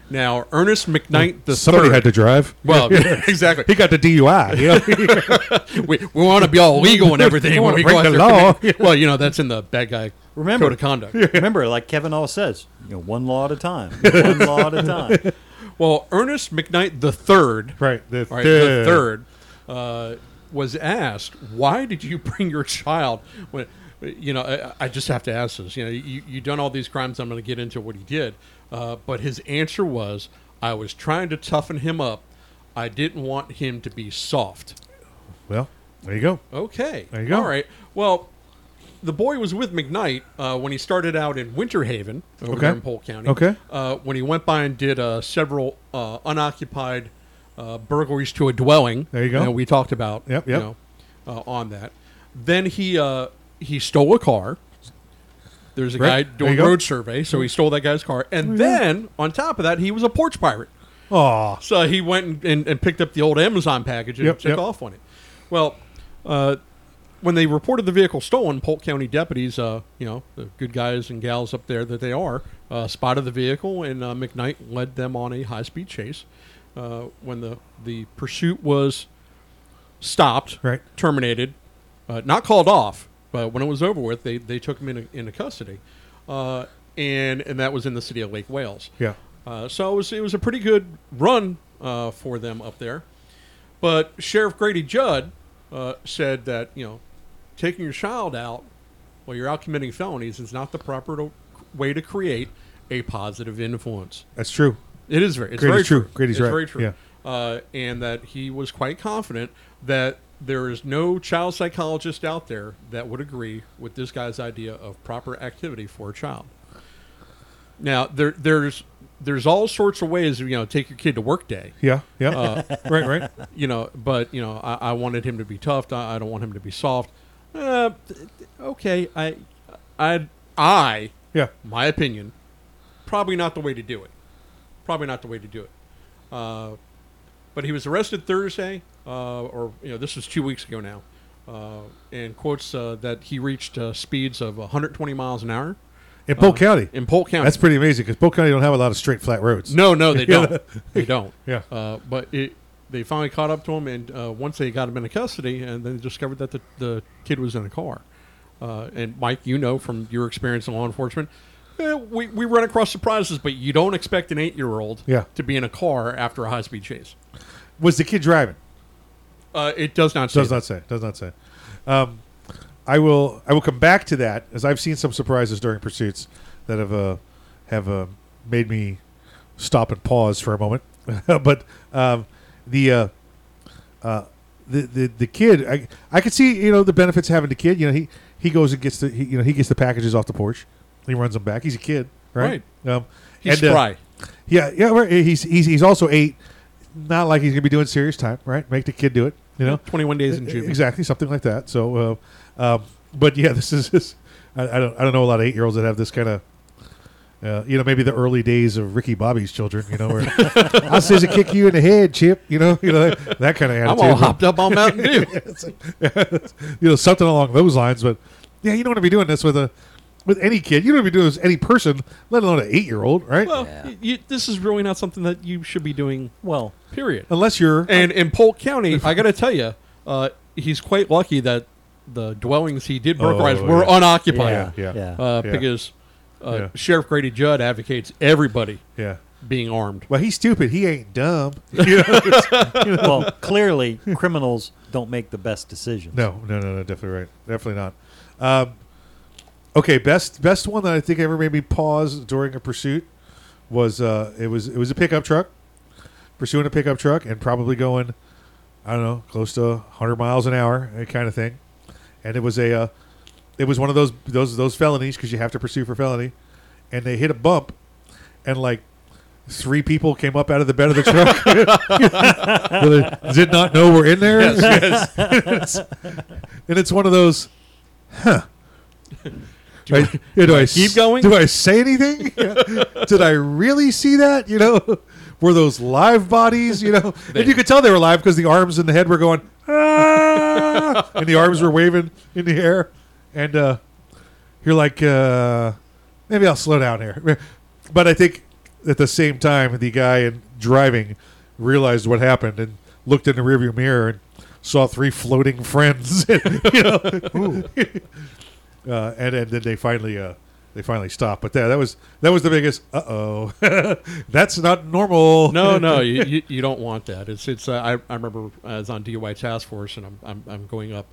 Now, Ernest McKnight the Somebody third- had to drive. Well, [laughs] [laughs] exactly. He got the DUI. You know? [laughs] we we want to be all legal and everything We when wanna we break go out the there. law. Well, you know that's in the bad guy Remember, code of conduct. Remember, like Kevin always says, you know, one law at a time. One law at a time. Well, Ernest McKnight the third, right, the right, third. the third, uh, was asked, "Why did you bring your child?" When you know, I, I just have to ask this. You know, you you done all these crimes. I'm going to get into what he did, uh, but his answer was, "I was trying to toughen him up. I didn't want him to be soft." Well, there you go. Okay. There you go. All right. Well, the boy was with McKnight uh, when he started out in Winter Haven over Okay. there in Polk County. Okay. Uh, when he went by and did uh, several uh, unoccupied uh, burglaries to a dwelling. There you go. we talked about. Yep, you know, uh, on that. Then he uh, he stole a car. There's a Right. guy doing road survey, so he stole that guy's car. And There you go. then on top of that, he was a porch pirate. Aw. So he went and, and, and picked up the old Amazon package and Yep, took yep. off on it. Well, uh, when they reported the vehicle stolen, Polk County deputies, uh, you know, the good guys and gals up there that they are, uh, spotted the vehicle, and uh, McKnight led them on a high speed chase. Uh, when the, the pursuit was stopped, Right. terminated, uh, not called off, but when it was over with, they, they took him into, into custody. Uh, and, and that was in the city of Lake Wales. Yeah. Uh, so it was, it was a pretty good run uh, for them up there. But Sheriff Grady Judd uh, said that, you know, taking your child out while you're out committing felonies is not the proper to, way to create a positive influence. That's true. It is very, it's Grady's very true. true. Grady's it's right. very true. Yeah. Uh, and that he was quite confident that there is no child psychologist out there that would agree with this guy's idea of proper activity for a child. Now, there, there's there's all sorts of ways, you know, take your kid to work day. Yeah, yeah. Uh, [laughs] Right, right. You know, but you know, I, I wanted him to be tough. I, I don't want him to be soft. Uh, okay, I, I, I, Yeah. my opinion, probably not the way to do it. Probably not the way to do it. Uh, but he was arrested Thursday, uh, or you know, this was two weeks ago now, uh, and quotes uh, that he reached uh, speeds of 120 miles an hour In Polk Uh, County. In Polk County, That's pretty amazing because Polk County don't have a lot of straight, flat roads. no, no, they [laughs] don't. they don't. Yeah. Uh, but it, they finally caught up to him, and uh, once they got him into custody, and then discovered that the, the kid was in a car. Uh, and Mike, you know from your experience in law enforcement, eh, we, we run across surprises, but you don't expect an eight year old Yeah. to be in a car after a high speed chase. Was the kid driving? Uh, it does not say. Does not say. Does not say. Um, I will I will come back to that as I've seen some surprises during pursuits that have uh, have uh, made me stop and pause for a moment. [laughs] but um, the uh, uh, the, the the kid I I could see you know the benefits of having the kid. You know he he goes and gets the he, you know he gets the packages off the porch. He runs them back. He's a kid, right? Um, He's and, uh, yeah, yeah. He's he's he's also eight. Not like he's gonna be doing serious time, right? Make the kid do it. You know, 21 days in juvie. Exactly, something like that. So, uh, um, but yeah, [laughs] this is. This, I, I don't. I don't know a lot of eight year olds that have this kind of. Uh, you know, maybe the early days of Ricky Bobby's children. You know, where I says to kick you in the head, Chip. You know, you know that, that kind of attitude. I'm all hopped up on Mountain [laughs] Dew. [laughs] you know, something along those lines. But yeah, you don't want to be doing this with a with any kid. You don't want to be doing this with any person, let alone an eight year old, right? Well, y- you, this is really not something that you should be doing. Well, period. Unless you're and in Polk County, I got to tell you, uh, he's quite lucky that the dwellings he did burglarize Oh, were yeah. unoccupied. Yeah, yeah. Uh, Yeah. Because uh, Yeah. Sheriff Grady Judd advocates everybody Yeah. being armed. Well, he's stupid. He ain't dumb. [laughs] You know, you know. well, clearly, criminals don't make the best decisions. No, no, no, no, definitely right. Definitely not. Um, okay, best best one that I think ever made me pause during a pursuit was uh, it was it was a pickup truck, pursuing a pickup truck and probably going, I don't know, close to 100 miles an hour, kind of thing, and it was a uh, it was one of those those those felonies because you have to pursue for felony, and they hit a bump, and like. Three people came up out of the bed of the truck. [laughs] [laughs] Did not know we're in there. Yes, yes. [laughs] and it's one of those, huh? [laughs] Do I- do I keep going? Do I say anything? [laughs] Did I really see that? You know, [laughs] were those live bodies? You know, and you could tell they were live because the arms and the head were going, ah, and the arms were waving in the air, and uh, you're like, uh, maybe I'll slow down here. But I think at the same time, the guy in driving realized what happened and looked in the rearview mirror and saw three floating friends. you know, uh, and and then they finally uh, they finally stopped. But that that was that was the biggest. Uh oh, [laughs] that's not normal. No, no, [laughs] you, you, you don't want that. It's it's. Uh, I, I remember I was on DUI task force, and I'm I'm, I'm going up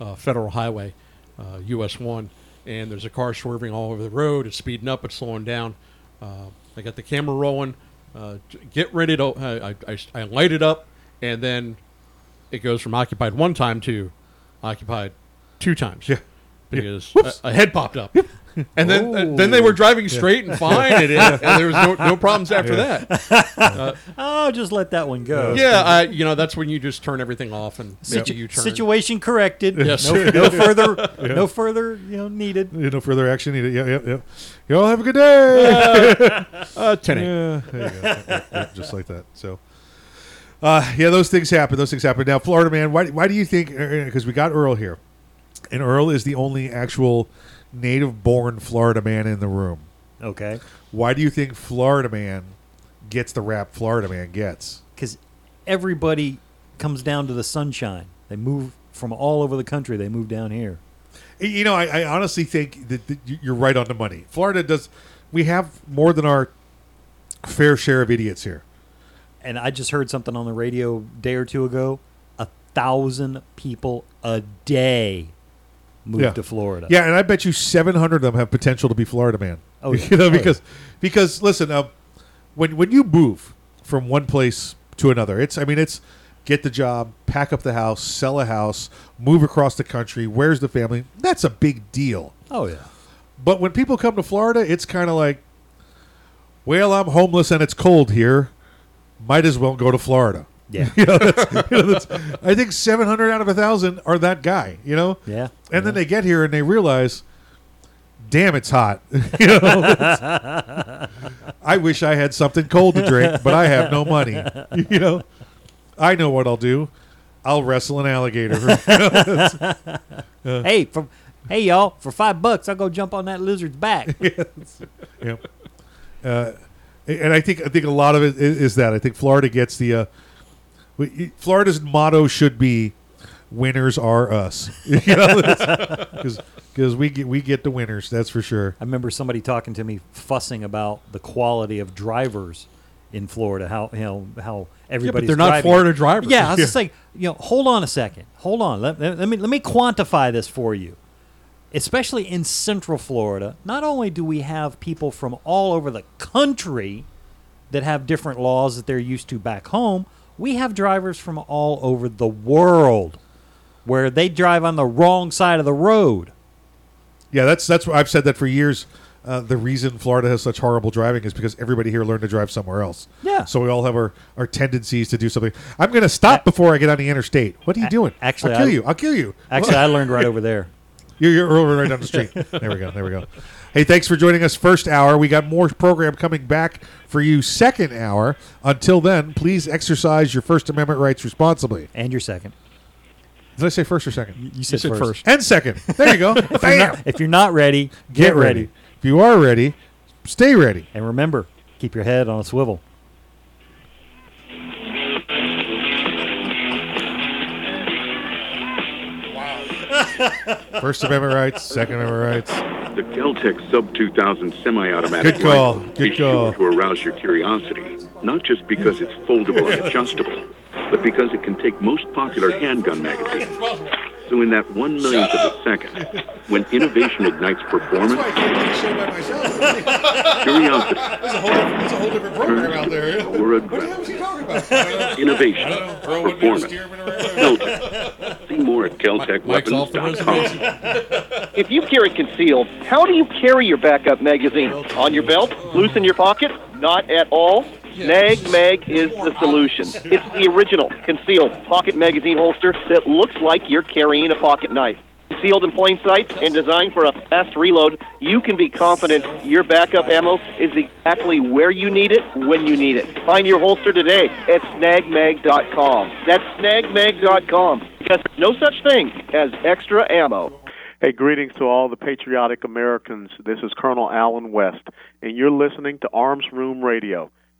uh, Federal Highway, uh, US one, and there's a car swerving all over the road. It's speeding up, it's slowing down. Uh, I got the camera rolling. Uh, get ready to. I, I, I light it up, and then it goes from occupied one time to occupied two times. Yeah. Because [laughs] a, a head popped up. [laughs] And then uh, then they were driving straight and [laughs] fine, and, it, and there was no, no problems after Yeah. that. Uh, oh, just let that one go. yeah, I, you know that's when you just turn everything off and Situ- a U-turn. situation corrected. Yes. No, no further. Yeah. No further. You know, needed. Yeah, no further action needed. Yeah, yeah, yeah. You all have a good day. Uh, uh, 10. Yeah, there you go. Yeah, yeah, just like that. So, uh, yeah, those things happen. Those things happen. Now, Florida man, why, why do you think? Because we got Earl here, and Earl is the only actual native-born Florida man in the room. Okay. Why do you think Florida man gets the rap Florida man gets? Because everybody comes down to the sunshine. They move from all over the country. They move down here. You know, I, I honestly think that, that you- you're right on the money. Florida does. We have more than our fair share of idiots here. And I just heard something on the radio a day or two ago. A thousand people a day move to Florida. Yeah, and I bet you 700 of them have potential to be Florida man. Oh, [laughs] yeah. you know Oh, yeah. because because listen, um, when when you move from one place to another, it's I mean it's get the job, pack up the house, sell a house, move across the country. Where's the family? That's a big deal. Oh yeah. But when people come to Florida, it's kind of like, well, I'm homeless and it's cold here. Might as well go to Florida. Yeah. [laughs] you know, that's, you know, that's, I think 700 out of a thousand are that guy. You know. Yeah. And then they get here and they realize, damn, it's hot. [laughs] you know. it's- I wish I had something cold to drink, but I have no money. [laughs] You know. I know what I'll do. I'll wrestle an alligator. [laughs] You know, it's- uh, hey, for hey y'all, for five bucks, I'll go jump on that lizard's back. Yep. Uh, and I think I think a lot of it is, is that I think Florida gets the uh, we- Florida's motto should be "Winners are us," [laughs] you know, because we get we get the winners. That's for sure. I remember somebody talking to me fussing about the quality of drivers in Florida. How you know how everybody's they're not. Florida drivers. Yeah, I was [laughs] Yeah. just like, you know, hold on a second, hold on. Let, let, let me let me quantify this for you. Especially in Central Florida, not only do we have people from all over the country that have different laws that they're used to back home, we have drivers from all over the world where they drive on the wrong side of the road. Yeah, that's that's what I've said that for years. Uh, the reason Florida has such horrible driving is because everybody here learned to drive somewhere else. Yeah. So we all have our, our tendencies to do something. I'm going to stop before I get on the interstate. What are you doing? actually, I'll kill I- you. I'll kill you. Actually, I [laughs] learned right over there. You're, you're over right down the street. [laughs] There we go. There we go. Hey, thanks for joining us first hour. We got more program coming back for you second hour. Until then, please exercise your First Amendment rights responsibly. And your second. Did I say first or second? You said, first. And second. There you go. [laughs] if, you're not, if you're not ready, Get, get, ready. ready. If you are ready, stay ready. And remember, keep your head on a swivel. [laughs] First Amendment rights, Second Amendment rights. The Keltec Sub 2000 semi-automatic Good call. Good call. to arouse your curiosity, not just because it's foldable and adjustable, but because it can take most popular handgun magazines. So in that one millionth of a second, when innovation ignites performance, curiosity There's a whole, there's a whole different program out there. or aggression, innovation, performance, Keltec. See more at KeltecWeapons.com. If you carry concealed, how do you carry your backup magazine? On your belt? Loose in your pocket? Not at all? Snag Mag is the solution. It's the original concealed pocket magazine holster that looks like you're carrying a pocket knife. Sealed in plain sight and designed for a fast reload, you can be confident your backup ammo is exactly where you need it when you need it. Find your holster today at snagmag.com. That's snagmag.com because there's no such thing as extra ammo. Hey, greetings to all the patriotic Americans. This is Colonel Allen West, and you're listening to Arms Room Radio.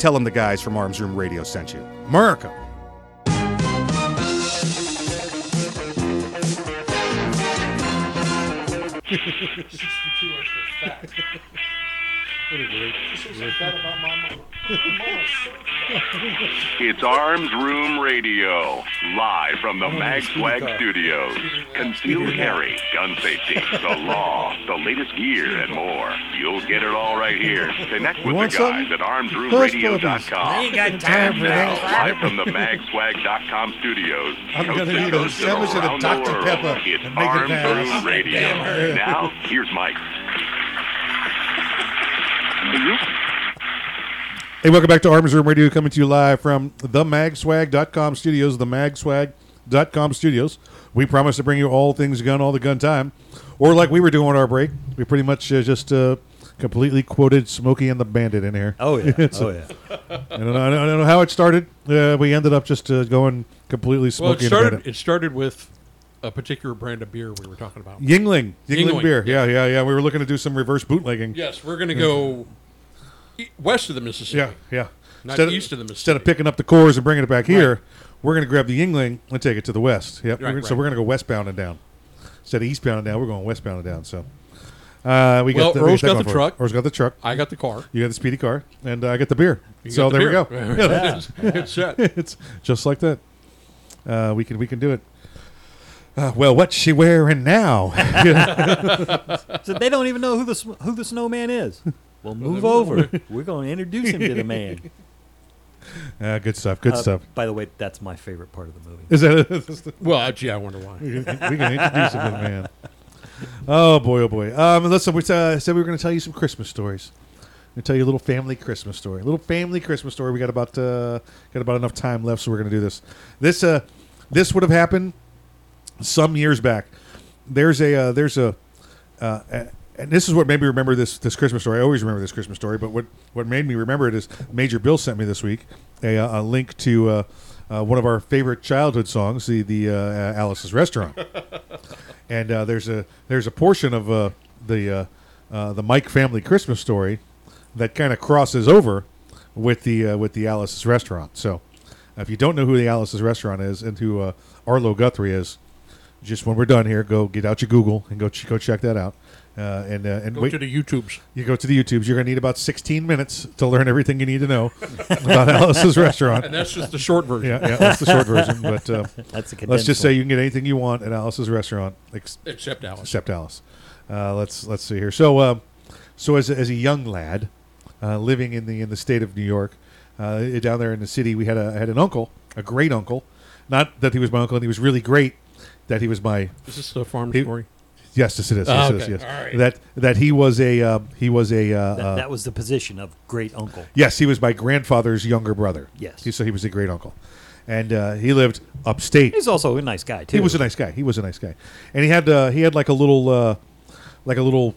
Tell them the guys from Arms Room Radio sent you. America. [laughs] [laughs] It's Arms Room Radio, live from the oh, MagSwag Studios. Concealed carry, gun safety, the [laughs] law, the latest gear, and more. You'll get it all right here. Connect with the want guys something? at armsroomradio.com. I ain't got time for now, live from the magswag.com studios. I'm gonna need a coast and sandwich and a around the Dr. world, Pepper It's and make Arms fast. Room Radio. Now, here's Mike. Hey, welcome back to Arms Room Radio, coming to you live from the magswag.com studios, the magswag.com studios. We promise to bring you all things gun, all the gun time. Or like we were doing on our break, we pretty much uh, just uh, completely quoted Smokey and the Bandit in here. Oh, yeah. It's [laughs] Oh, yeah. I don't know, I don't know how it started. Uh, we ended up just uh, going completely Well, it Smokey and the Bandit. it started with a particular brand of beer we were talking about. Yuengling. Yingling, Yuengling, beer. Yeah, yeah, yeah. We were looking to do some reverse bootlegging. Yes, we're going to go e- west of the Mississippi. Yeah, yeah. Not instead east of the Instead of picking up the Coors and bringing it back here, we're going to grab the Yuengling and take it to the west. Yep. Right, We're gonna- So we're going to go westbound and down. Instead of eastbound and down, we're going westbound and down. So uh, we Well, got the, we Earl's that got going the truck. Earl's got the truck. I got the car. You got the speedy car, and uh, I got the beer. You so the there we go. [laughs] Yeah. [laughs] It's- it's set. [laughs] it's just like that. Uh, we can we can do it. Uh, well, what's she wearing now? so they don't even know who the who the snowman is. Well, move over. [laughs] We're going to introduce him to the man. [laughs] Uh, good stuff. Good Uh, stuff. By the way, that's my favorite part of the movie. Is that? [laughs] Well, gee, I wonder why. we can, we can introduce him to the man. Oh boy, oh boy. Um, listen, we uh, said we were going to tell you some Christmas stories. I'm going to tell you a little family Christmas story. A little family Christmas story. We got about uh, got about enough time left, so we're going to do this. This uh, this would have happened some years back. There's a uh, there's a, uh, a and this is what made me remember this this Christmas story. I always remember this Christmas story, but what what made me remember it is Major Bill sent me this week a, a link to uh, uh, one of our favorite childhood songs, the the uh, Alice's Restaurant, [laughs] and uh, there's a there's a portion of uh, the uh, uh, the Mike family Christmas story that kind of crosses over with the uh, with the Alice's Restaurant. So if you don't know who the Alice's Restaurant is and who uh, Arlo Guthrie is, just when we're done here, go get out your Google and go ch- go check that out. Uh, and uh, and Go to the YouTubes. You go to the YouTubes. You're going to need about 16 minutes to learn everything you need to know [laughs] about Alice's Restaurant. And that's just the short version. Yeah, yeah, that's the short version. But uh, [laughs] That's the let's condensed just say you can get anything you want at Alice's Restaurant, ex- Except Alice. Except Alice. Uh, let's let's see here. So uh, so as a, as a young lad uh, living in the in the state of New York, uh, down there in the city, we had a I had an uncle, a great uncle. Not that he was my uncle, and he was really great. That he was my. Is this a farm he- story? Yes, yes, it is. Oh, Yes, it okay. is. Yes. All right. That that he was a uh, he was a uh, That, uh, that was the position of great uncle. Yes, he was my grandfather's younger brother. Yes. He, so he was a great uncle. And uh, he lived upstate. He's also a nice guy too. He was a nice guy. He was a nice guy. And he had uh, he had like a little uh, like a little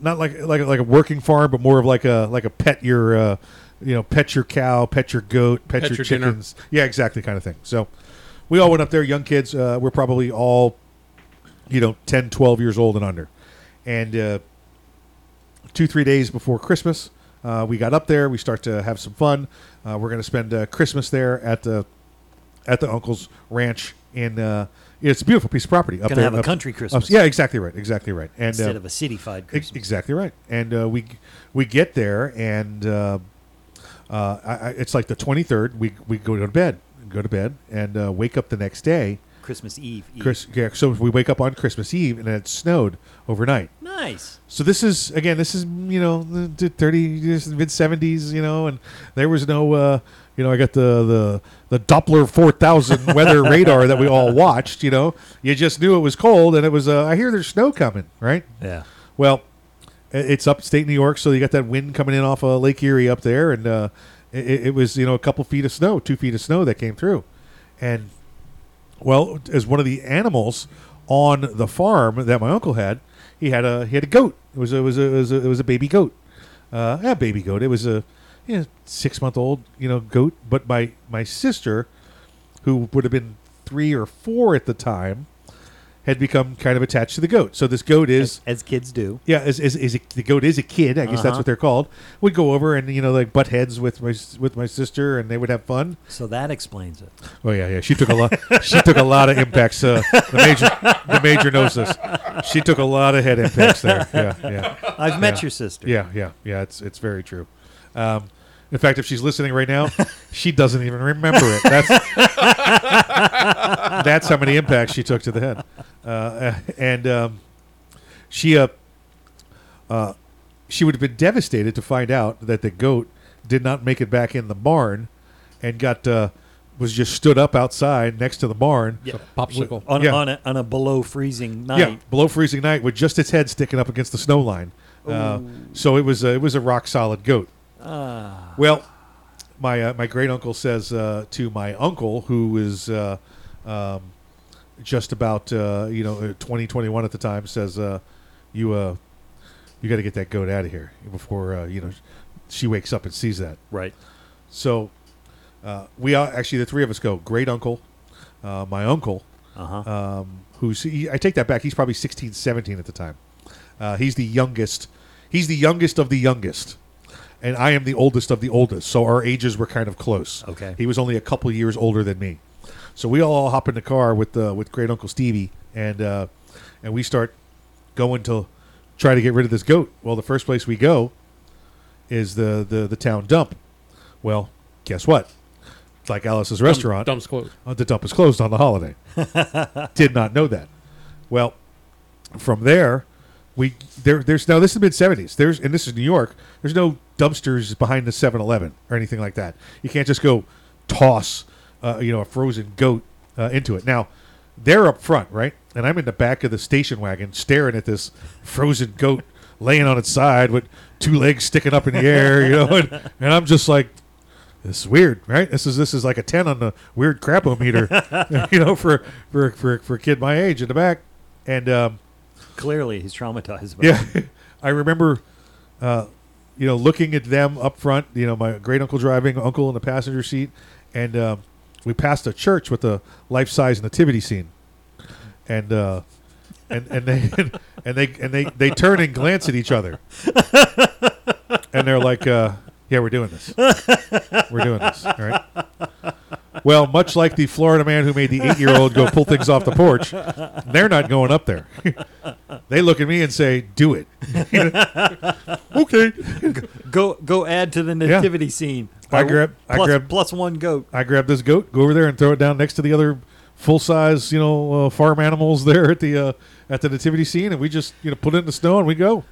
not like like like a working farm, but more of like a like a pet your uh, you know, pet your cow, pet your goat, pet, Pet your, your dinner. chickens. Yeah, exactly kind of thing. So we all went up there, young kids. Uh, we're probably all you know, 10, 12 years old and under. And uh, two, three days before Christmas, uh, we got up there. We start to have some fun. Uh, we're going to spend uh, Christmas there at the at the uncle's ranch. In uh, it's a beautiful piece of property. Up Gonna there, have a up- country up- Christmas. yeah, exactly right. Exactly right. And Instead uh, of a city-fied Christmas. exactly right. And uh, we we get there, and uh, uh, I, I, it's like the twenty third. We we go to bed, go to bed, and uh, wake up the next day. Christmas Eve. Eve. Chris, yeah, so we wake up on Christmas Eve, and it snowed overnight. Nice. So this is again, this is you know the thirty mid seventies, you know, and there was no, uh, you know, I got the the the Doppler four thousand [laughs] weather radar that we all watched. You know, you just knew it was cold, and it was. Uh, I hear there's snow coming, right? Yeah. Well, it's upstate New York, so you got that wind coming in off of Lake Erie up there, and uh, it, it was you know a couple feet of snow, two feet of snow that came through, and well, as one of the animals on the farm that my uncle had, he had a he had a goat. It was a, it was a, it was a, it was a baby goat. Uh, yeah, baby goat. It was a you know, six month old you know goat. But my my sister, who would have been three or four at the time, had become kind of attached to the goat. So this goat is as, as kids do. Yeah, as, as, as a, the goat is a kid. I guess that's Uh-huh. what they're called. We'd go over and you know like butt heads with my with my sister, and they would have fun. So that explains it. Oh yeah, yeah. She took a lot. she took a lot of impacts. Uh, the major, the major knows this. She took a lot of head impacts there. Yeah, yeah. [laughs] I've met Yeah. your sister. Yeah, yeah, yeah. It's it's very true. Um, in fact, if she's listening right now, she doesn't even remember it. That's [laughs] that's how many impacts she took to the head. Uh, [laughs] and um, she uh, uh, she would have been devastated to find out that the goat did not make it back in the barn and got uh, was just stood up outside next to the barn. Yeah. popsicle. On, Yeah. on, a, on a below freezing night. Yeah, below freezing night with just its head sticking up against the snow line. Uh, so it was a, it was a rock solid goat. Ah. Well, my uh, my great uncle says uh, to my uncle who is uh, um, just about uh, you know twenty twenty one at the time says uh, you uh, you got to get that goat out of here before uh, you know she wakes up and sees that. Right. So uh, we are actually the three of us go. Great uncle, uh, my uncle, Uh-huh. um, who's he, I take that back. He's probably 16, 17 at the time. Uh, he's the youngest. He's the youngest of the youngest, and I am the oldest of the oldest. So our ages were kind of close. Okay. He was only a couple years older than me, so we all hop in the car with uh, with great uncle Stevie, and uh, and we start going to try to get rid of this goat. Well, the first place we go is the the, the town dump. Well, guess what? It's like Alice's restaurant. dump's closed. Uh, the dump is closed on the holiday. [laughs] Did not know that. Well, from there, we there there's now this is mid seventies. There's and this is New York. There's no dumpsters behind the 7-Eleven or anything like that. You can't just go toss uh, you know a frozen goat uh, into it. Now they're up front, right? And I'm in the back of the station wagon staring at this frozen goat [laughs] laying on its side with two legs sticking up in the air, you know, and, and I'm just like, this is weird, right? This is this is like a ten on the weird crapometer, [laughs] [laughs] you know, for for for for a kid my age in the back, and um, Clearly, he's traumatized. By Yeah. I remember, uh, you know, looking at them up front. You know, my great uncle driving, uncle in the passenger seat, and um, we passed a church with a life size nativity scene, and uh, and and they [laughs] and they and they they turn and glance at each other, and they're like, uh, "Yeah, we're doing this. We're doing this." All right. Well, much like the Florida man who made the eight-year-old go pull things off the porch, they're not going up there. [laughs] they look at me and say, "Do it." [laughs] okay. Go go add to the Yeah. nativity scene. I grab. I grab plus one goat. I grab this goat, go over there, and throw it down next to the other full-size, you know, uh, farm animals [laughs] there at the uh, at the nativity scene, and we just you know put it in the snow and we go.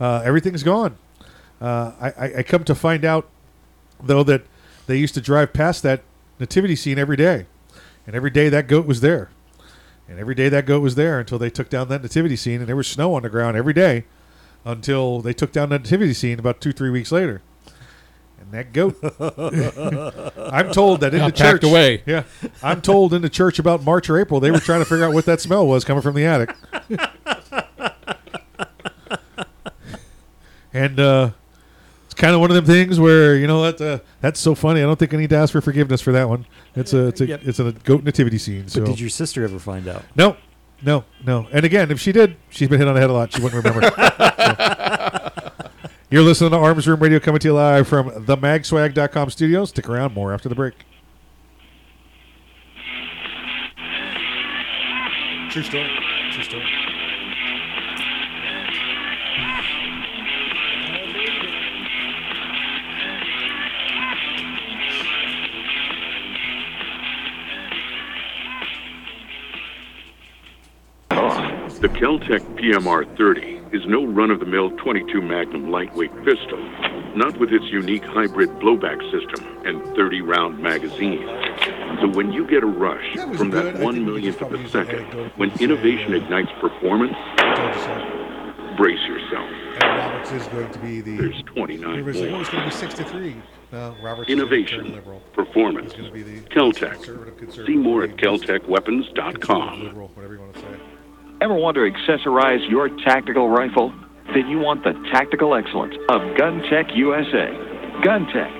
Uh, everything's gone. Uh, I I come to find out though that they used to drive past that nativity scene every day, and every day that goat was there, and every day that goat was there until they took down that nativity scene, and there was snow on the ground every day until they took down the nativity scene about two three weeks later. And that goat, [laughs] I'm told that in Got the church, away. yeah, I'm told in the church about March or April they were trying to figure out what that smell was coming from the attic. [laughs] and uh, kind of one of them things where you know that uh, that's so funny. I don't think I need to ask for forgiveness for that one. It's a it's a Yep. it's a goat nativity scene. But did your sister ever find out? no, no, no. And again, if she did, she's been hit on the head a lot. She wouldn't remember. So. [laughs] You're listening to Arms Room Radio coming to you live from the magswag.com studios. Stick around, more after the break. True story. True story. The Keltec PMR 30 is no run of the mill 22 Magnum lightweight pistol, not with its unique hybrid blowback system and 30 round magazine. So when you get a rush That from good. That one millionth of a second, when innovation ignites performance, brace yourself. And Roberts is going to be the. There's 29 It was, it more. was going to be 63. No, Roberts is gonna turn Innovation, liberal. performance, the Keltec. conservative, conservative, See more at keltecweapons.com. liberal, whatever you want to say. Ever want to accessorize your tactical rifle? Then you want the tactical excellence of GunTec USA. GunTec,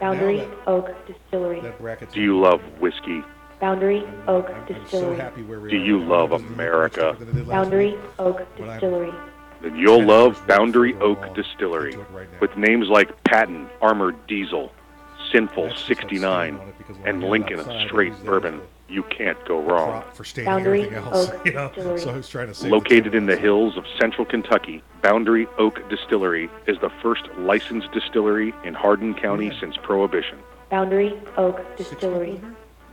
Boundary Oak Distillery. Do you love whiskey? Boundary Oak Distillery. Do you love America? Boundary Oak Distillery. Then you'll love Boundary Oak Distillery. With names like Patton Armored Diesel, Sinful 69, and Lincoln Straight Bourbon, you can't go wrong. For stating Boundary everything else. Oak [laughs] You know? Distillery. So I was trying to say. Located in the hills of central Kentucky, Boundary Oak Distillery is the first licensed distillery in Hardin County since Prohibition. Boundary Oak Distillery.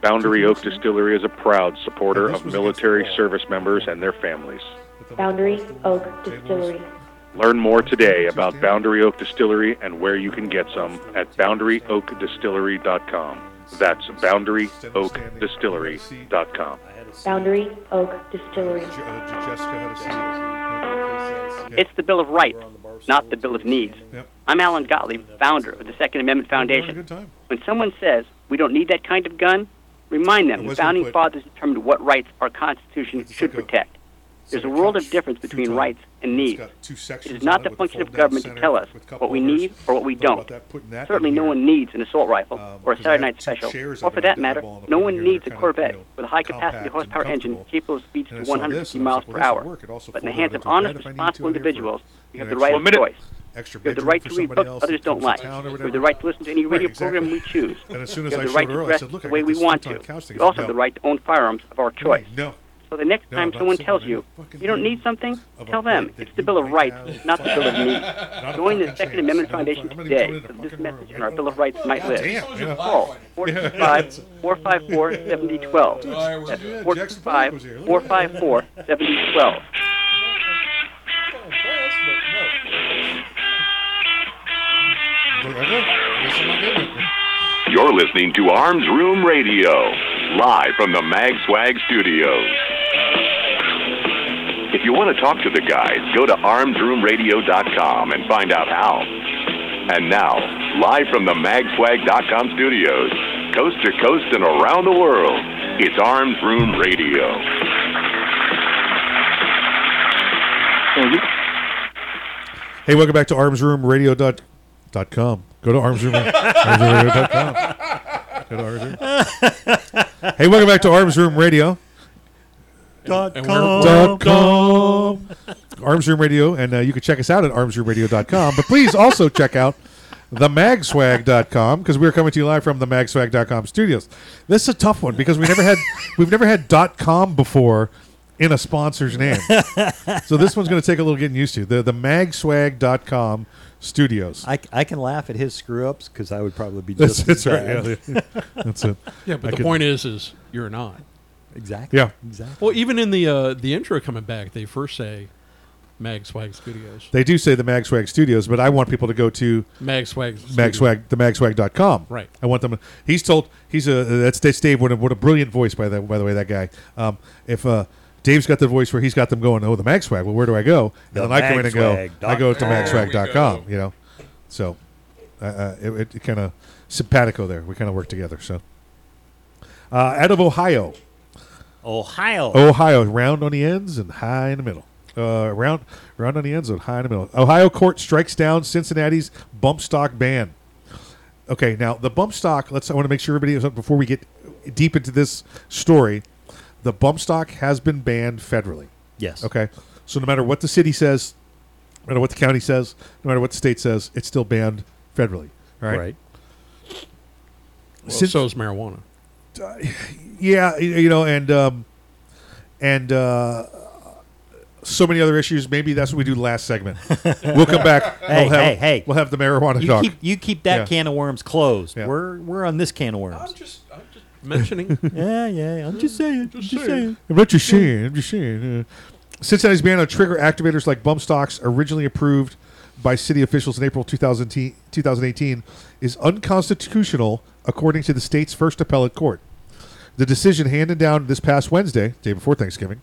Boundary Oak Distillery is a proud supporter of military service members and their families. Boundary Oak Distillery. Learn more today about Boundary Oak Distillery and where you can get some at boundaryoakdistillery.com. That's boundaryoakdistillery.com. Boundary Oak Distillery. It's the Bill of Rights, not the Bill of Needs. I'm Alan Gottlieb, founder of the Second Amendment Foundation. When someone says we don't need that kind of gun, remind them the founding fathers determined what rights our Constitution should protect. There's a world of difference between rights and needs. It is not the function of government to tell us what we need or what we don't. Certainly, no one needs an assault rifle or a Saturday night special, or for that matter, no one needs a Corvette with a high-capacity horsepower engine capable of speeds to 150 miles per hour. But in the hands of honest, responsible individuals, you have the right of choice. Extra You have the right to read books others don't like. You have the right to listen to any radio program we choose. And as soon you as have I the right to dress said, "Look, I the way we want to. the couch thing." You also have the right to own firearms of our choice. No. So the next No, time someone tells you you don't need something, tell them it's the Bill of Rights, not the Bill of Needs. Join the Second Amendment Foundation today so this message in our Bill of Rights might live. Damn, yeah. Call 425 454 7012. That's 425 454 7012. You're listening to Arms Room Radio, live from the Mag Swag Studios. If you want to talk to the guys, go to armsroomradio.com and find out how. And now, live from the magswag.com studios, coast to coast and around the world, it's Arms Room Radio. Hey, welcome back to armsroomradio.com. Go to armsroom, [laughs] armsroomradio.com. Go to armsroom. Hey, welcome back to Arms Room Radio. Dot And com. dot com. Arms Room Radio, and uh, you can check us out at armsroomradio.com. But please also check out themagswag.com because we're coming to you live from the magswag.com studios. This is a tough one because we never had we've never had dot .com before in a sponsor's name. [laughs] so this one's going to take a little getting used to. The the magswag.com studios. I, I can laugh at his screw ups because I would probably be [laughs] just that's as right. bad. Yeah, [laughs] that's it. Yeah, but I the could- point is, is you're not. Exactly. Yeah. Exactly. Well, even in the uh, the intro coming back, they first say Mag Swag Studios. They do say the Magswag Studios, but I want people to go to Mag Swag Studios. Magswag, the magswag.com. Right. I want them. He's told. He's a. That's, that's Dave. What a, what a brilliant voice by the by the way that guy. Um, if uh, Dave's got the voice where he's got them going. Oh, the Magswag. Well, where do I go? The and then I come in and go. I go to magswag.com. You know. So, uh, uh, it, it kind of simpatico there. We kind of work together. So, uh, out of Ohio. Ohio. Ohio, round on the ends and high in the middle. Uh, round, round on the ends and high in the middle. Ohio court strikes down Cincinnati's bump stock ban. Okay, now the bump stock. Let's. I want to make sure everybody is before we get deep into this story. The bump stock has been banned federally. Yes. Okay. So no matter what the city says, no matter what the county says, no matter what the state says, it's still banned federally. All right. Right. Well, Since- so is marijuana. yeah, you know, and um, and uh, so many other issues. Maybe that's what we do last segment. [laughs] We'll come back. Hey, we'll have, hey, hey. We'll have the marijuana You talk. keep you keep that Yeah. can of worms closed. Yeah. We're we're on this can of worms. just, I'm just mentioning. [laughs] yeah, yeah. I'm just saying. Just, just saying. I'm not just saying. I'm just saying. Uh, Cincinnati's ban on trigger activators like bump stocks, originally approved by city officials in April 2018, is unconstitutional according to the state's first appellate court. The decision handed down this past Wednesday, day before Thanksgiving,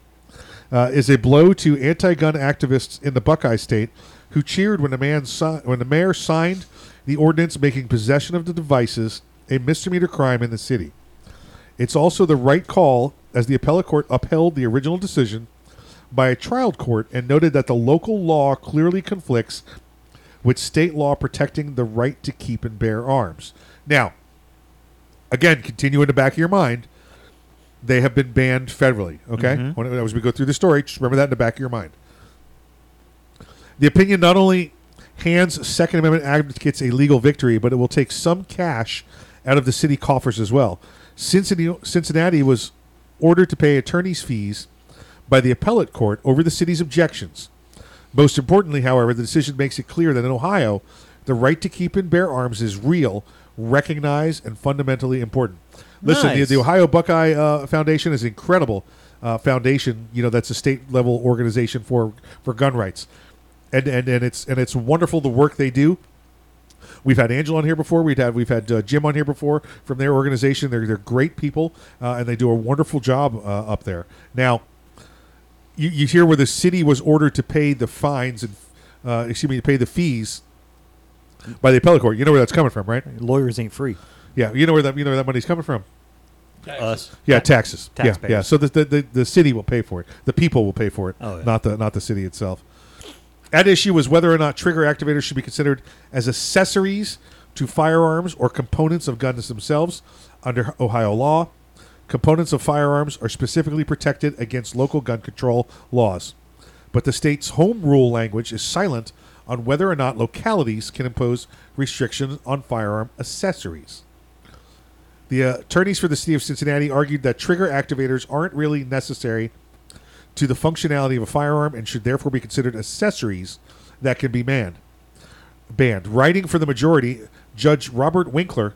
uh, is a blow to anti-gun activists in the Buckeye State who cheered when the man si- when the mayor signed the ordinance making possession of the devices a misdemeanor crime in the city. It's also the right call as the appellate court upheld the original decision by a trial court and noted that the local law clearly conflicts with state law protecting the right to keep and bear arms. Now, again, continue in the back of your mind, they have been banned federally. Okay, Mhm. when, as we go through the story, just remember that in the back of your mind. The opinion not only hands Second Amendment advocates a legal victory, but it will take some cash out of the city coffers as well. Cincinnati, Cincinnati was ordered to pay attorney's fees by the appellate court over the city's objections. Most importantly, however, the decision makes it clear that in Ohio, the right to keep and bear arms is real, recognized, and fundamentally important. Listen, the, Nice. the Ohio Buckeye uh, Foundation is an incredible uh, foundation. You know, that's a state level organization for for gun rights, and and and it's and it's wonderful the work they do. We've had Angela on here before. We've had we've had uh, Jim on here before from their organization. They're they're great people, uh, and they do a wonderful job uh, up there. Now, you, you hear where the city was ordered to pay the fines and uh, excuse me, to pay the fees by the appellate court. You know where that's coming from, right? Lawyers ain't free. Yeah, you know where that you know where that money's coming from. Us. Yeah, Ta- taxes. Yeah, taxpayers. yeah. So the, the the the city will pay for it. The people will pay for it, Oh, yeah. not the not the city itself. At issue was whether or not trigger activators should be considered as accessories to firearms or components of guns themselves under Ohio law. Components of firearms are specifically protected against local gun control laws, but the state's home rule language is silent on whether or not localities can impose restrictions on firearm accessories. The attorneys for the city of Cincinnati argued that trigger activators aren't really necessary to the functionality of a firearm and should therefore be considered accessories that can be banned. Banned. Writing for the majority, Judge Robert Winkler,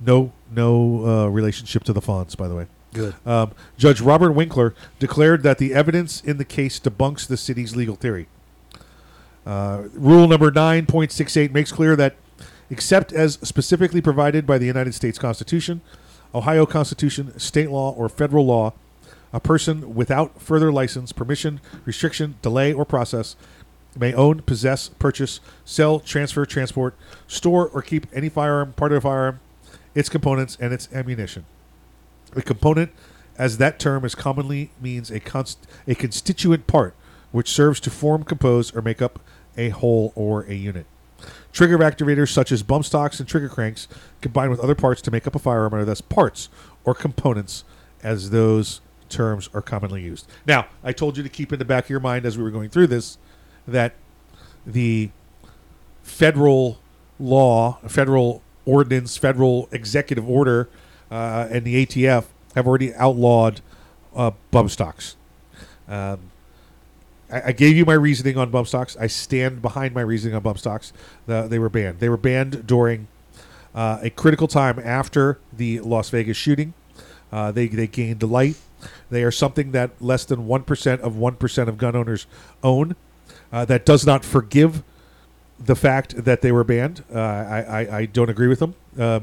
no no uh, relationship to the Fonz, by the way. Good. Um, Judge Robert Winkler declared that the evidence in the case debunks the city's legal theory. Uh, rule number 9.68 makes clear that, except as specifically provided by the United States Constitution, Ohio Constitution, state law, or federal law, a person without further license, permission, restriction, delay, or process may own, possess, purchase, sell, transfer, transport, store, or keep any firearm, part of a firearm, its components, and its ammunition. A component, as that term is commonly means a const- a constituent part which serves to form, compose, or make up a whole or a unit. Trigger activators such as bump stocks and trigger cranks combine with other parts to make up a firearm are thus parts or components as those terms are commonly used. Now, I told you to keep in the back of your mind as we were going through this that the federal law, federal ordinance, federal executive order, uh, and the ATF have already outlawed uh, bump stocks. Um, I, gave you my reasoning on bump stocks. I stand behind my reasoning on bump stocks. The, they were banned. They were banned during uh, a critical time after the Las Vegas shooting. Uh, they they gained light. They are something that less than one percent of one percent of gun owners own. Uh, that does not forgive the fact that they were banned. Uh, I, I I don't agree with them uh,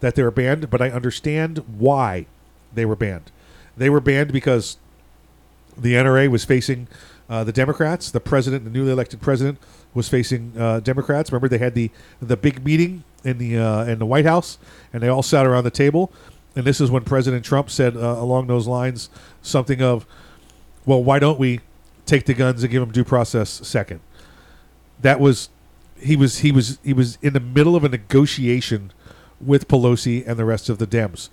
that they were banned, but I understand why they were banned. They were banned because the NRA was facing uh, the Democrats. The president, the newly elected president, was facing uh, Democrats. Remember, they had the the big meeting in the uh, in the White House, and they all sat around the table. And this is when President Trump said uh, along those lines something of, "Well, why don't we take the guns and give them due process second? That was he was he was he was in the middle of a negotiation with Pelosi and the rest of the Dems.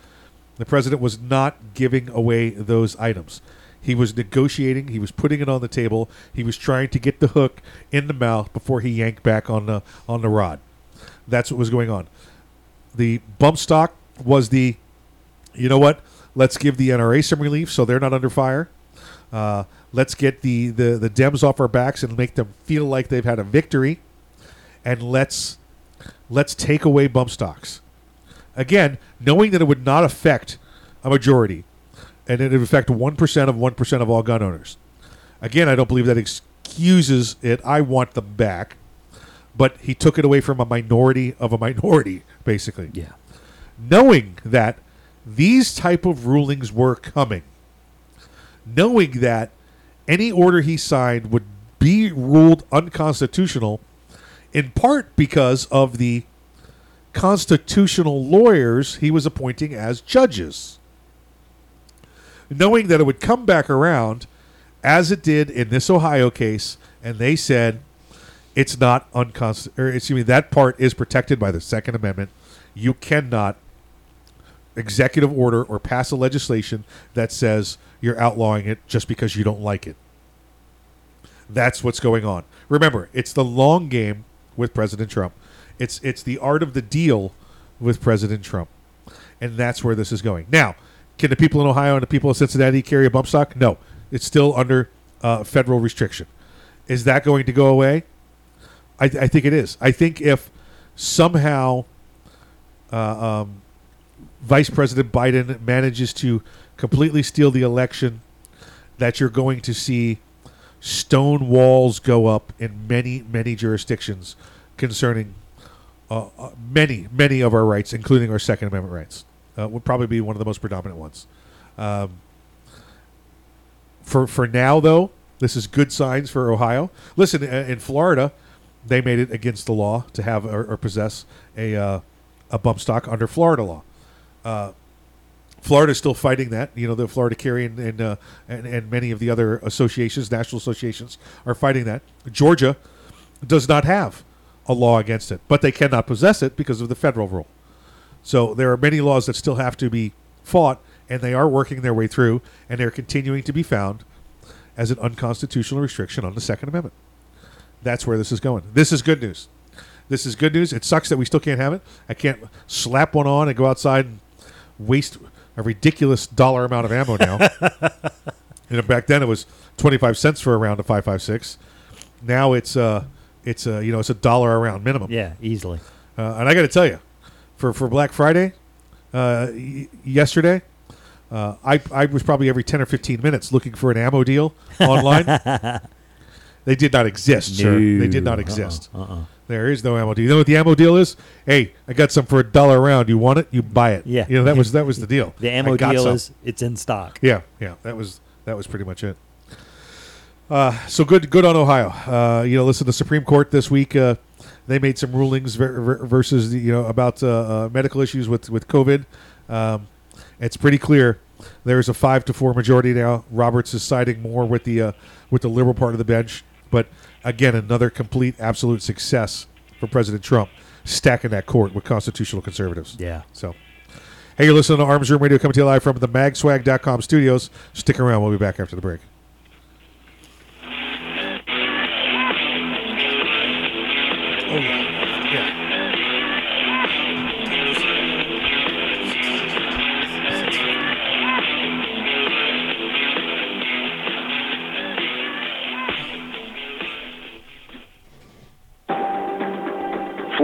The president was not giving away those items. He was negotiating. He was putting it on the table. He was trying to get the hook in the mouth before he yanked back on the on the rod. That's what was going on. The bump stock was the, you know what? Let's give the NRA some relief so they're not under fire. Uh, let's get the, the the Dems off our backs and make them feel like they've had a victory, and let's let's take away bump stocks. Again, knowing that it would not affect a majority, and it would affect one percent of one percent of all gun owners. Again, I don't believe that excuses it. I want them back, but he took it away from a minority of a minority, basically. Yeah. Knowing that these type of rulings were coming, knowing that any order he signed would be ruled unconstitutional, in part because of the constitutional lawyers he was appointing as judges. Knowing that it would come back around, as it did in this Ohio case, and they said it's not unconstitutional. Excuse me, that part is protected by the Second Amendment. You cannot executive order or pass a legislation that says you're outlawing it just because you don't like it. That's what's going on. Remember, it's the long game with President Trump. It's it's the art of the deal with President Trump, and that's where this is going. Now, can the people in Ohio and the people in Cincinnati carry a bump stock? No, it's still under uh, federal restriction. Is that going to go away? I, I think it is. I think if somehow uh, um, Vice President Biden manages to completely steal the election, that you're going to see stone walls go up in many, many jurisdictions concerning uh, uh, many, many of our rights, including our Second Amendment rights. Uh, would probably be one of the most predominant ones. Um, for for now, though, this is good signs for Ohio. Listen, uh, in Florida, they made it against the law to have or, or possess a uh, a bump stock under Florida law. Uh, is still fighting that. You know, the Florida Carry and and, uh, and and many of the other associations, national associations, are fighting that. Georgia does not have a law against it, but they cannot possess it because of the federal rule. So there are many laws that still have to be fought, and they are working their way through, and they're continuing to be found as an unconstitutional restriction on the Second Amendment. That's where this is going. This is good news. This is good news. It sucks that we still can't have it. I can't slap one on and go outside and waste a ridiculous dollar amount of ammo now. [laughs] you know, back then it was twenty five cents for a round of five five six. Now it's uh it's a you know it's a dollar a round minimum. Yeah, easily. Uh, and I got to tell you, for for Black Friday, uh, y- yesterday, uh, I I was probably every ten or fifteen minutes looking for an ammo deal online. [laughs] they did not exist, sir. They did not exist. Uh-uh, uh-uh. There is no ammo deal. You know what the ammo deal is? Hey, I got some for a dollar a round. You want it? You buy it. Yeah. You know that [laughs] was that was the deal. The ammo deal some. is it's in stock. Yeah, yeah. That was that was pretty much it. Uh, so good, good on Ohio. Uh, you know, listen, the Supreme Court this week uh, they made some rulings ver- ver- versus the, you know about uh, uh, medical issues with with COVID. Um, it's pretty clear there's a five to four majority now. Roberts is siding more with the uh, with the liberal part of the bench, but again, another complete absolute success for President Trump stacking that court with constitutional conservatives. Yeah. So. Hey, you're listening to Arms Room Radio coming to you live from the magswag.com studios. Stick around. We'll be back after the break.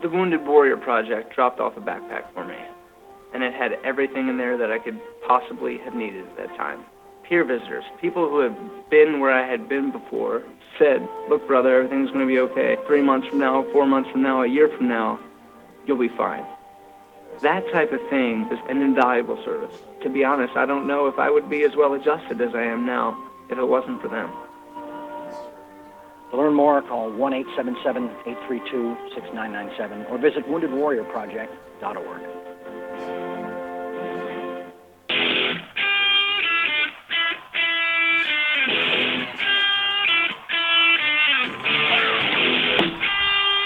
The Wounded Warrior Project dropped off a backpack for me and it had everything in there that I could possibly have needed at that time. Peer visitors, people who have been where I had been before, said, Look, brother, everything's going to be okay. Three months from now, four months from now, a year from now, you'll be fine. That type of thing is an invaluable service. To be honest, I don't know if I would be as well adjusted as I am now if it wasn't for them. To learn more, call 1 877 832 6997 or visit WoundedWarriorProject.org.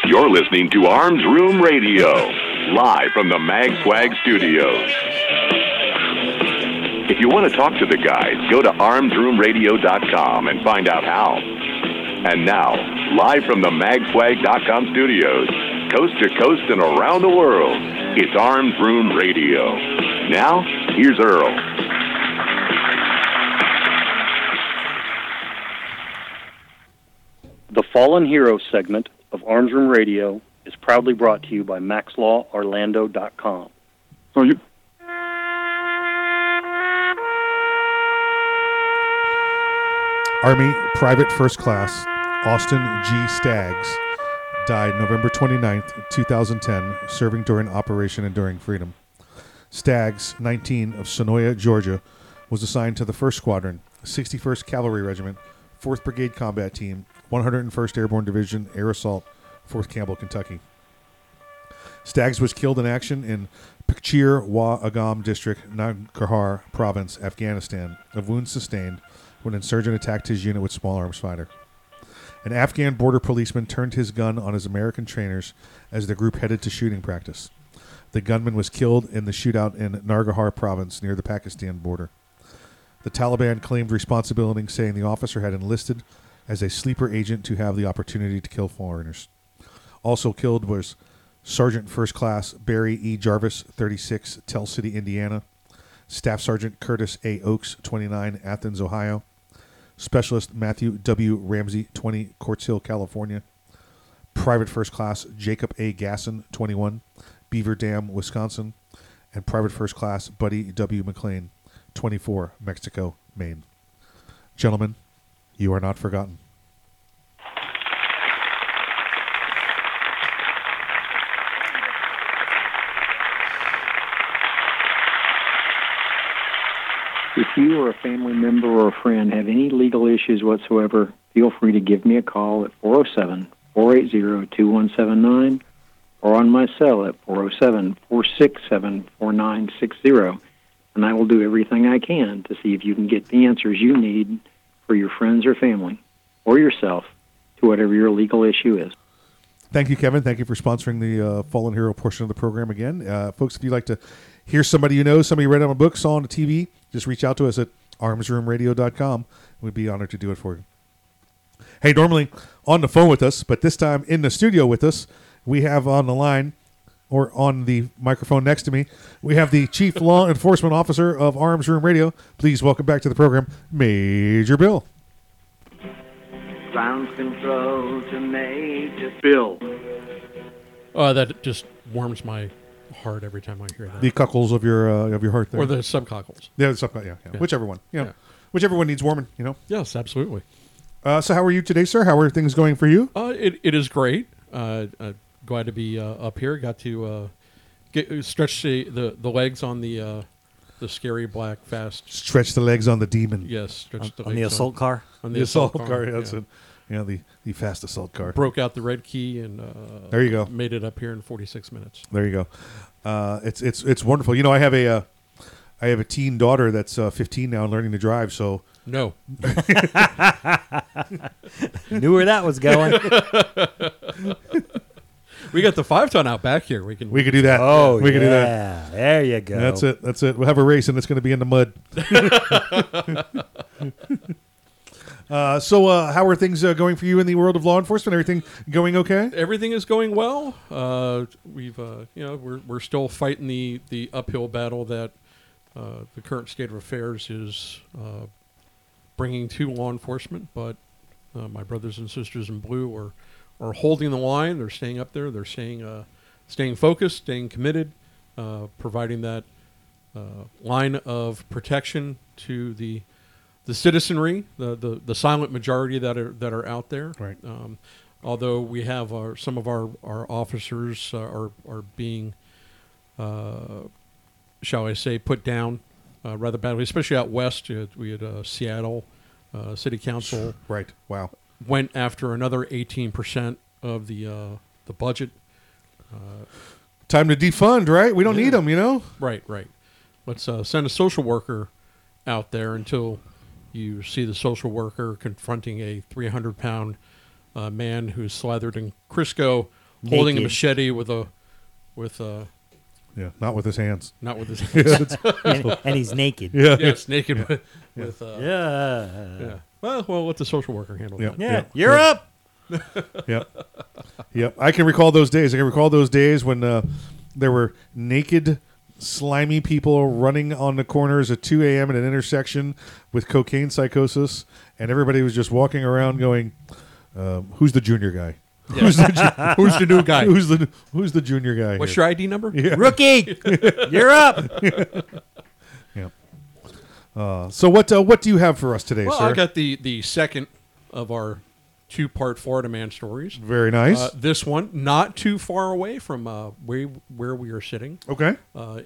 You're listening to Arms Room Radio, live from the Mag Swag studios. If you want to talk to the guys, go to armsroomradio.com and find out how. And now, live from the magswag.com studios, coast to coast and around the world, it's Arms Room Radio. Now, here's Earl. The Fallen Hero segment of Arms Room Radio is proudly brought to you by MaxLawOrlando.com. So you Army Private First Class Austin G. Staggs died November 29th, 2010, serving during Operation Enduring Freedom. Staggs, 19, of Senoia, Georgia, was assigned to the 1st Squadron, 61st Cavalry Regiment, 4th Brigade Combat Team, 101st Airborne Division, Air Assault, Fort Campbell, Kentucky. Staggs was killed in action in Pachir Wa Agam District, Nangarhar Province, Afghanistan, of wounds sustained when an insurgent attacked his unit with small arms fighter. An Afghan border policeman turned his gun on his American trainers as the group headed to shooting practice. The gunman was killed in the shootout in Nangarhar province near the Pakistan border. The Taliban claimed responsibility, saying the officer had enlisted as a sleeper agent to have the opportunity to kill foreigners. Also killed was Sergeant First Class Barry E. Jarvis, 36, Tell City, Indiana. Staff Sergeant Curtis A. Oakes, 29, Athens, Ohio. Specialist Matthew W. Ramsey, 20, Quartz Hill, California. Private First Class Jacob A. Gassen, 21, Beaver Dam, Wisconsin. And Private First Class Buddy W. McLean, 24, Mexico, Maine. Gentlemen, you are not forgotten. If you or a family member or a friend have any legal issues whatsoever, feel free to give me a call at 407 480 2179 or on my cell at 407 467 4960, and I will do everything I can to see if you can get the answers you need for your friends or family or yourself to whatever your legal issue is. Thank you, Kevin. Thank you for sponsoring the uh, Fallen Hero portion of the program again. Uh, folks, if you'd like to hear somebody you know, somebody you read on a book, saw on the TV, just reach out to us at armsroomradio.com. We'd be honored to do it for you. Hey, normally on the phone with us, but this time in the studio with us, we have on the line or on the microphone next to me, we have the Chief Law [laughs] Enforcement Officer of Arms Room Radio. Please welcome back to the program, Major Bill. Ground control to Major Bill. Uh, that just warms my heart every time I hear that. The cockles of your uh, of your heart there, Or the subcockles. Yeah, the sub, yeah, yeah, Yeah. whichever one, you know, Yeah. whichever one needs warming, you know. Yes, absolutely. Uh, so, how are you today, sir? How are things going for you? Uh, it, it is great. Uh, uh, glad to be uh, up here. Got to uh, get stretch the, the, the legs on the uh, the scary black fast. Stretch the legs on the demon. Yes, stretch On- the on the legs assault car? On the, the, assault, assault, car. yeah, that's yeah. It. know, the the fast assault car. Broke out the red key and uh, There you go. Made it up here in 46 minutes. There you go. Uh, it's it's it's wonderful. You know, I have a uh, I have a teen daughter that's uh, 15 now and learning to drive. So No. [laughs] Knew where that was going. [laughs] we got the five ton out back here. We can we could do that. Oh, we can do that. yeah. There you go. That's it. That's it. We'll have a race, and it's going to be in the mud. [laughs] uh, so, uh, how are things uh, going for you in the world of law enforcement? Everything going okay? Everything is going well. Uh, we've uh, you know we're we're still fighting the the uphill battle that uh, the current state of affairs is bringing to law enforcement. But my brothers and sisters in blue are are holding the line. They're staying up there. They're staying staying focused, staying committed, providing that line of protection to the the citizenry, the, the, the silent majority that are that are out there. Right. Um, although we have our some of our our officers uh, are are being, uh, shall I say, put down uh, rather badly, especially out west. We had uh, Seattle uh, City Council. Right. Wow. Went after another eighteen percent of the uh, the budget. Uh, Time to defund, right? We don't need 'em, need them, you know. Right, right. Let's uh, send a social worker out there until you see the social worker confronting a 300 pound uh, man who's slathered in Crisco, holding a machete with a with a Yeah, not with his hands. not with his [laughs] hands, it's- And- and he's naked. Yeah. yes, naked Yeah. with, [laughs] Yeah. with uh, Yeah. yeah. Well, well, let the social worker handle Yep. that. Yeah, Yep. you're Yep. up. [laughs] yep. Yep. I can recall those days. I can recall those days when uh, there were naked, slimy people running on the corners at 2 a.m. at an intersection with cocaine psychosis, and everybody was just walking around going, um, "Who's the junior guy? Yeah. Who's the ju- [laughs] Who's the new guy? Who's the Who's the junior guy? What's here?" your ID number? Yeah. [laughs] Rookie, [laughs] you're up. yeah. Uh, so what uh, what do you have for us today, Well, sir? I got the the second of our two part Florida man stories. Very nice. Uh, this one not too far away from uh, where where we are sitting. Okay. Uh,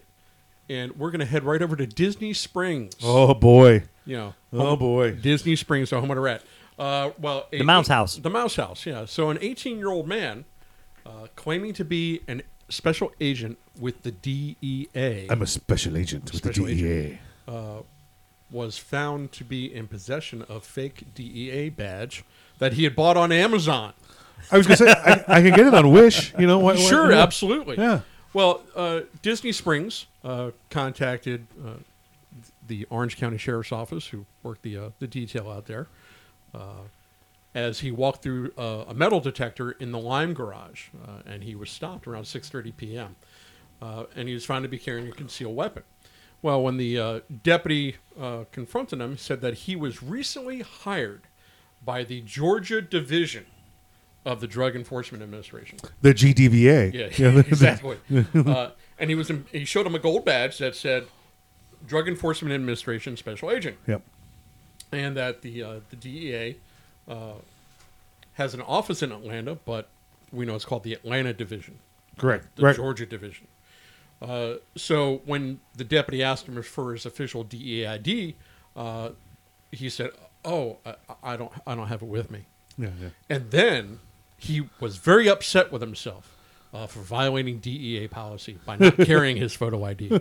and we're going to head right over to Disney Springs. oh boy. You know. Oh boy. Disney Springs, the home of the rat. Uh, well, The Mouse House. The Mouse House, yeah. So an 18 year old man uh, claiming to be an special agent with the DEA. I'm a special agent with the DEA. agent, uh, was found to be in possession of fake DEA badge that he had bought on Amazon. I was gonna say I, I can get it on Wish. You know what? [laughs] Sure, yeah. absolutely. Yeah. Well, uh, Disney Springs uh, contacted uh, the Orange County Sheriff's Office, who worked the uh, the detail out there, uh, as he walked through uh, a metal detector in the Lime Garage, uh, and he was stopped around 6:30 p.m. Uh, and he was found to be carrying a concealed weapon. Well, when the uh, deputy uh, confronted him, he said that he was recently hired by the Georgia Division of the Drug Enforcement Administration. The GDVA. Yeah, Yeah. [laughs] exactly. [laughs] uh, and he was in, he showed him a gold badge that said Drug Enforcement Administration Special Agent. Yep. And that the uh, the DEA uh, has an office in Atlanta, but we know it's called the Atlanta Division. Correct. The Right. Georgia Division. Uh, so when the deputy asked him for his official DEA ID, uh, he said, "Oh, I, I don't, I don't have it with me." Yeah, yeah. And then he was very upset with himself uh, for violating DEA policy by not [laughs] carrying his photo ID.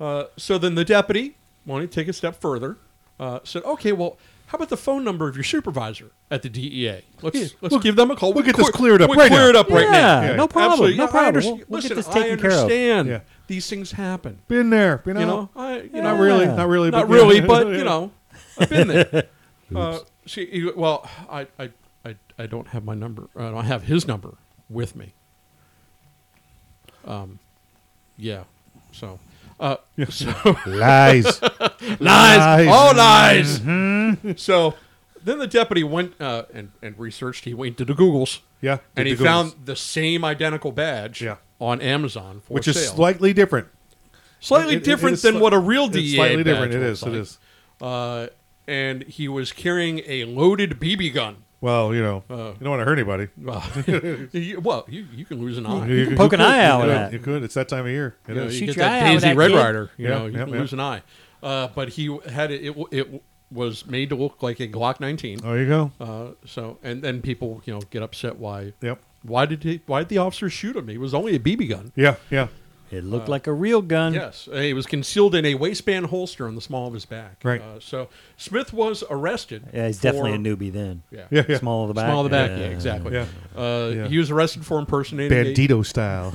Uh, so then the deputy, wanted to take a step further, uh, said, "Okay, well, how about the phone number of your supervisor at the DEA? Let's Yeah, let's we'll- give them a call. we'll We get this cleared up we right clear now. it up right now. Yeah, no problem, Absolutely. no Yeah, I problem. understand- We'll- we'll get Listen, this taken I care of. understand Yeah. these things happen. Been there. You know. You know, I, you know, Not really. Not really. not but really, yeah. but [laughs] you know, I've been there. [laughs] uh, see, he- well, I, I, I, I don't have my number. I don't have his number with me. Um, yeah. So, uh, [laughs] so Lies. [laughs] lies, Lies. all lies. Mhm. So, then the deputy went uh, and and researched. He went to the Googles. Yeah, and he the found the same identical badge. Yeah. on Amazon for Which is slightly different. Slightly It- it- it different is than sli- what a real it's DEA slightly badge different. It looks is, it like. is. Uh, and he was carrying a loaded BB gun. Well, you know, Uh, you don't want to hurt anybody. [laughs] Well, you, well, you, you can lose an eye. You, can poke an eye out you with that. You could. It's that time of year. It You, know, is. you Shoot get your that eye out with Daisy that Red kid. Ryder. You Yeah, know, you yeah, can yeah. lose an eye. Uh, but he had it, it. It was made to look like a Glock 19. There you go. Uh, so, and then people, you know, get upset. Why? Yep. Why did he? Why did the officer shoot him? He was only a BB gun. Yeah, yeah. It looked like a real gun. Yes, uh, he was concealed in a waistband holster on the small of his back. Right. Uh, so Smith was arrested. Yeah, he's definitely a newbie then. Yeah. Yeah, yeah. Small of the back. Small of the back. Yeah, Yeah, exactly. yeah. Uh, Yeah. He was arrested for impersonating a- Bandito style.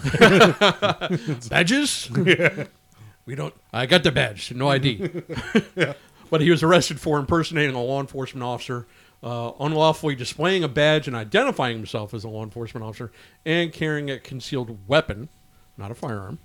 [laughs] badges. Yeah. We don't. I got the badge, no ID. [laughs] But he was arrested for impersonating a law enforcement officer, uh, unlawfully displaying a badge and identifying himself as a law enforcement officer, and carrying a concealed weapon, not a firearm.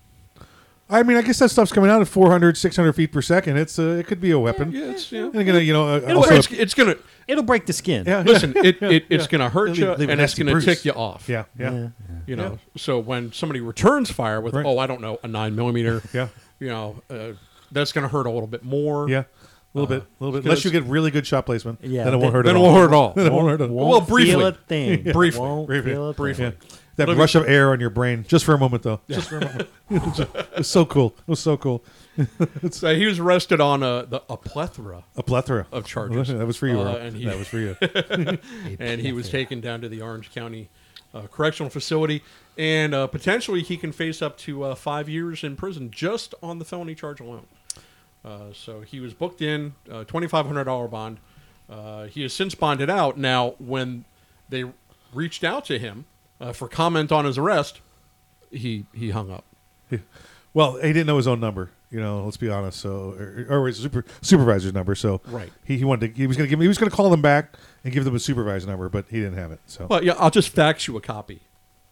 I mean, I guess that stuff's coming out at 400, 600 feet per second. It's uh, it could be a weapon. Yeah, it's, yeah. And again, you know, uh, It'll- also- it's, it's gonna. It'll break the skin. Yeah, Listen, it, it, it's yeah. going to hurt Leave- you, leave a and it's nasty going to bruise. tick you off. Yeah, yeah. Yeah. You know, so when somebody returns fire with, Right. oh, I don't know, a nine millimeter, Yeah. you know, uh, that's going to hurt a little bit more. Yeah. A little Uh, bit, a little bit. Unless you get really good shot placement, Yeah, then it won't hurt then at it all. won't hurt at all. [laughs] then it won't hurt at all. Well, briefly. Feel a thing. [laughs] Yeah. Briefly. Won't Briefly. feel a Briefly. thing. That Let me- rush of air on your brain, just for a moment, though. Just for a moment. [laughs] it was so cool. It was so cool. [laughs] So he was arrested on a, the, a plethora A plethora of charges. That was for you, Uh, and he- that was for you. [laughs] and he was taken down to the Orange County uh, Correctional Facility, and uh, potentially he can face up to uh, five years in prison just on the felony charge alone. Uh, so he was booked in, uh, twenty-five hundred dollar bond. Uh, he has since bonded out. Now, when they reached out to him uh, for comment on his arrest, he he hung up. Well, he didn't know his own number. You know, let's be honest. So, or, or his super, supervisor's number. So, Right. He, he wanted to. He was going to give. He was going to call them back and give them a supervisor number, but he didn't have it. So, Well, yeah, I'll just fax you a copy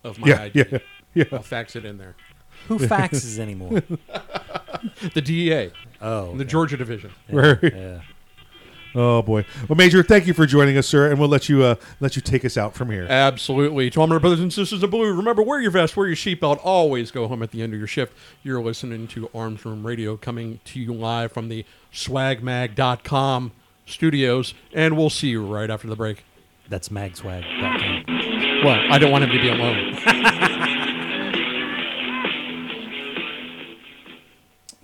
of my Yeah, ID. yeah, yeah. I'll fax it in there. Who faxes anymore? [laughs] The DEA. Oh, the. Georgia division. Right. Yeah. Oh boy. Well, Major, thank you for joining us, sir, and we'll let you uh, let you take us out from here. Absolutely. To all my brothers and sisters in blue, remember, wear your vest, wear your seatbelt, always go home at the end of your shift. You're listening to Arms Room Radio coming to you live from the swagmag.com studios, and we'll see you right after the break. That's magswag.com. Well, I don't want him to be alone. [laughs]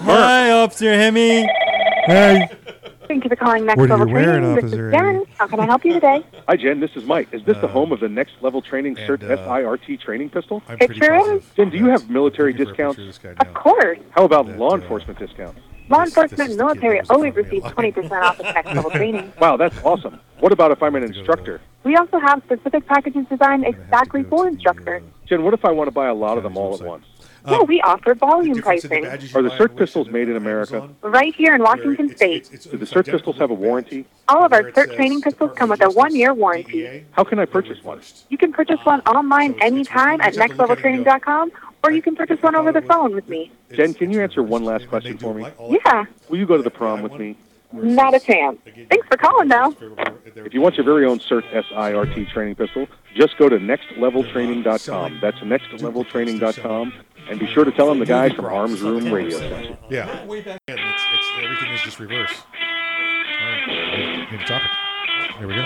Hi, Officer Hemi. Hey. Thank you for calling Next What are Level you wearing, Training. This Officer is Jen. How can I help you today? Hi Jen, this is Mike. Is this Uh, the home of the Next Level Training CERT SIRT training pistol? It sure is. Jen, do you have military discounts? Of course. How about law enforcement discounts? Law enforcement and military always receive 20% off of Next Level [laughs] Training. Wow, that's awesome. What about if I'm an instructor? We also have specific packages designed exactly for instructors. Jen, what if I want to buy a lot of them all at once? Yeah, we offer volume pricing. Are the SIRT pistols made in America? Right here in Washington State. Do the SIRT pistols have a warranty? All of our SIRT training pistols come with a one-year warranty. How can I purchase one? You can purchase one online anytime at nextleveltraining.com, or you can purchase one over the phone with me. Jen, can you answer one last question for me? Yeah, Will you go to the prom with me? not a chance. Thanks for calling, though. If you want your very own CERT SIRT training pistol, just go to nextleveltraining.com. That's nextleveltraining.com. And be sure to tell them the guys from Arms Room Radio sent you. Yeah. Way back. It's, it's, everything is just reverse. All right. New topic. There we go.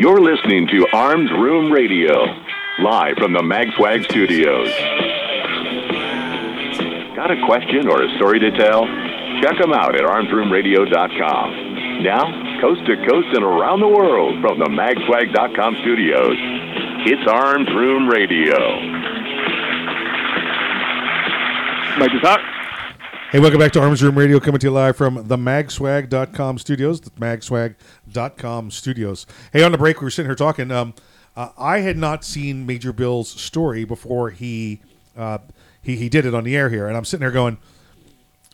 You're listening to Arms Room Radio, live from the MagSwag studios. Got a question or a story to tell? Check them out at armsroomradio.com. Now, coast to coast and around the world from the magswag.com studios, it's Arms Room Radio. Mike is hot. Hey, welcome back to Arms Room Radio, coming to you live from the magswag.com studios, the magswag.com studios. Hey, on the break, we were sitting here talking. Um, uh, I had not seen Major Bill's story before he, uh, he he did it on the air here, and I'm sitting there going,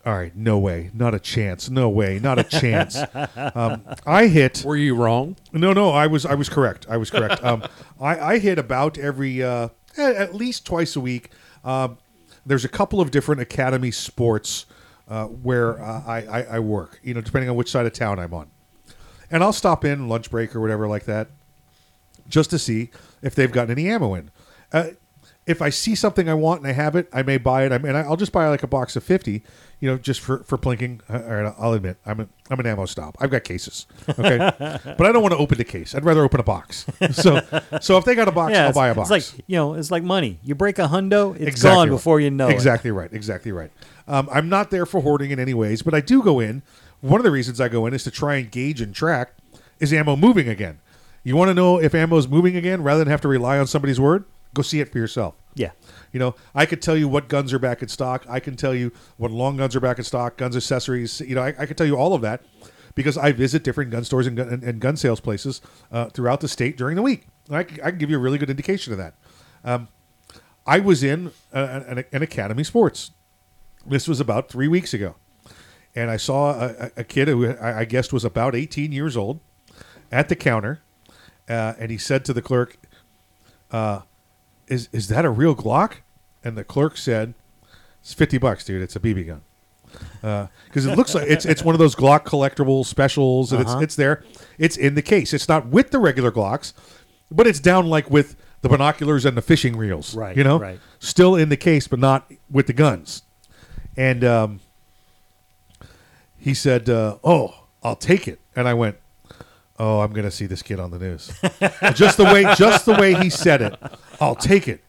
"All right, no way, not a chance, no way, not a chance." [laughs] um, I hit. Were you wrong? No, no, I was I was correct. I was correct. um, I, I hit about every uh, at at least twice a week. Um, there's a couple of different academy sports uh, where uh, I, I, I work, you know, depending on which side of town I'm on. And I'll stop in lunch break or whatever like that just to see if they've gotten any ammo in. If I see something I want and I have it, I may buy it. I mean, I'll just buy like a box of 50, you know, just for, for plinking. All right, I'll admit, I'm, a, I'm an ammo stop. I've got cases. Okay. [laughs] but I don't want to open the case. I'd rather open a box. [laughs] So, so if they got a box, Yeah, I'll buy a box. It's like you know, it's like money. You break a hundo, it's Exactly gone right. before you know Exactly right. Exactly right. Um, I'm not there for hoarding in any ways, but I do go in. One of the reasons I go in is to try and gauge and track is ammo moving again. You want to know if ammo is moving again rather than have to rely on somebody's word? Go see it for yourself. Yeah. You know, I could tell you what guns are back in stock. I can tell you what long guns are back in stock, guns, accessories. You know, I, I can tell you all of that because I visit different gun stores and gun, and, and gun sales places uh, throughout the state during the week. I can give you a really good indication of that. Um, I was in uh, an, an Academy Sports. This was about three weeks ago, and I saw a, a- a kid who I, I guessed was about 18 years old at the counter, uh, and he said to the clerk, uh, "Is is that a real Glock?" And the clerk said, "It's 50 bucks, dude. It's a BB gun." Because it looks like it's it's one of those Glock collectible specials, and Uh-huh. it's it's there. It's in the case. It's not with the regular Glocks, but it's down like with the binoculars and the fishing reels. Right, You know, right. still in the case, but not with the guns. And um, he said, uh, "Oh, I'll take it." And I went, "Oh, I'm going to see this kid on the news." [laughs] just the way, just the way he said it. I'll take it.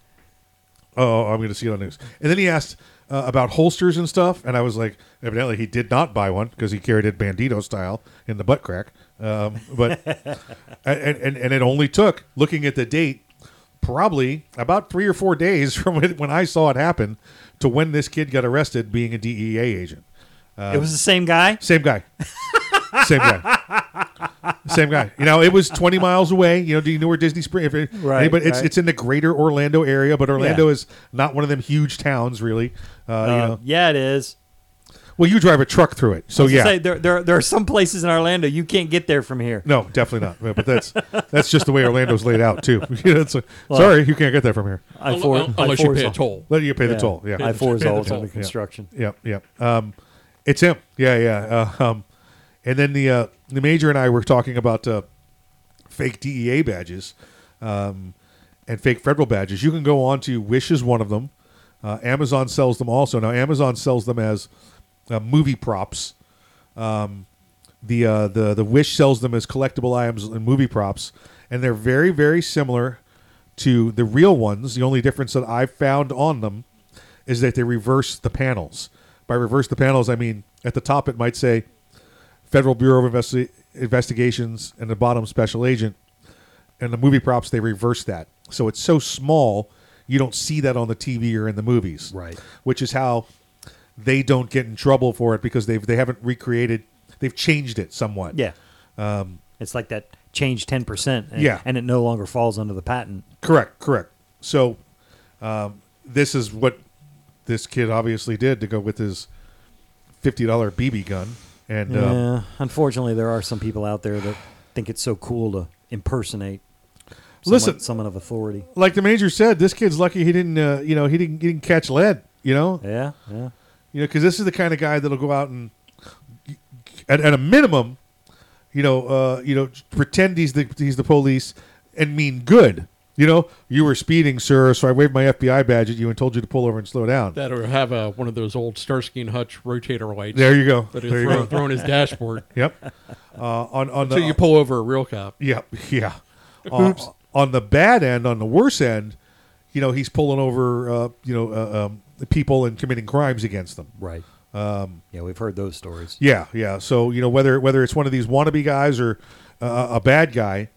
Oh, I'm going to see it on the news. And then he asked uh, about holsters and stuff, and I was like, evidently he did not buy one because he carried it bandito style in the butt crack. Um, but [laughs] and, and and it only took looking at the date probably about three or four days [laughs] from when, I saw it happen to when this kid got arrested being a DEA agent. Uh, it was the same guy. Same guy. Same guy. Same guy. You know, it was 20 miles away. You know, do you know where Disney Springs? Right, But it's right. it's in the greater Orlando area, but Orlando Yeah. is not one of them huge towns, really. Uh, you Uh, know. yeah, it is. Well, you drive a truck through it, so I was yeah. say, there, there, there are some places in Orlando you can't get there from here. No, definitely not. But that's [laughs] that's just the way Orlando's laid out too. [laughs] You know, it's Well, sorry, you can't get there from here. I four- Un- unless you pay a toll. Let you pay the toll. Yeah, I four is [laughs] Pay the always under Yeah. construction. Yep, yep. Um, it's him. Yeah, yeah. Uh, um, and then the uh, the major and I were talking about uh, fake DEA badges um, and fake federal badges. You can go on to Wish is one of them. Uh, Amazon sells them also. Now Amazon sells them as uh, movie props. Um, the uh, the the Wish sells them as collectible items and movie props, and they're very very similar to the real ones. The only difference that I've found on them is that they reverse the panels. By reverse the panels, I mean at the top it might say Federal Bureau of Investi- Investigations, and the bottom Special Agent. And the movie props they reverse that, so it's so small you don't see that on the TV or in the movies. Right. Which is how they don't get in trouble for it because they've they haven't recreated, they've changed it somewhat. Yeah. Um, It's like that change 10%. And, Yeah. And it no longer falls under the patent. Correct, correct. So, um, this is what this kid obviously did to go with his fifty dollar BB gun, and yeah. um, Unfortunately, there are some people out there that think it's so cool to impersonate someone, Listen- someone of authority. like the major said, this kid's lucky he didn't, uh, you know, he didn't, he didn't catch lead. You know, Yeah, yeah. you know, because this is the kind of guy that'll go out and, at, at a minimum, you know, uh, you know, pretend he's the he's the police and mean good. You know, you were speeding, sir, so I waved my FBI badge at you and told you to pull over and slow down. That or have a, one of those old Starsky and Hutch rotator lights. There you go. That There is you thrown, go. thrown his dashboard. [laughs] Yep. Uh, on on Until the you pull over a real cop. Yeah, yeah. [laughs] Uh, Oops. on the bad end, on the worse end, you know, he's pulling over, uh, you know, uh, um, the people and committing crimes against them. Right. Um, Yeah, we've heard those stories. yeah, yeah. So you know, whether whether it's one of these wannabe guys or uh, a bad guy,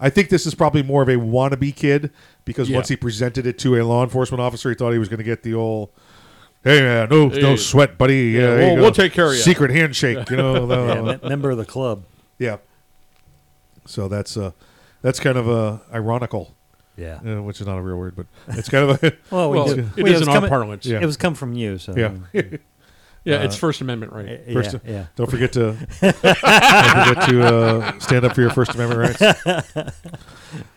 I think this is probably more of a wannabe kid because Yeah. once he presented it to a law enforcement officer, he thought he was going to get the old. Hey man, no, no sweat, buddy. Yeah, Yeah, we'll- we'll take care of ya. Secret handshake, you know. the- [laughs] Yeah, me- member of the club. yeah. So that's uh, that's kind of uh, ironical. Yeah. Uh, which is not a real word, but it's kind of a. [laughs] Well, we Well, it we- is was in our parlance. Yeah. It was come from you, so Yeah. Yeah, Uh, it's First Amendment right. Yeah, First, yeah. Don't forget to [laughs] don't forget to uh, stand up for your First Amendment rights. [laughs]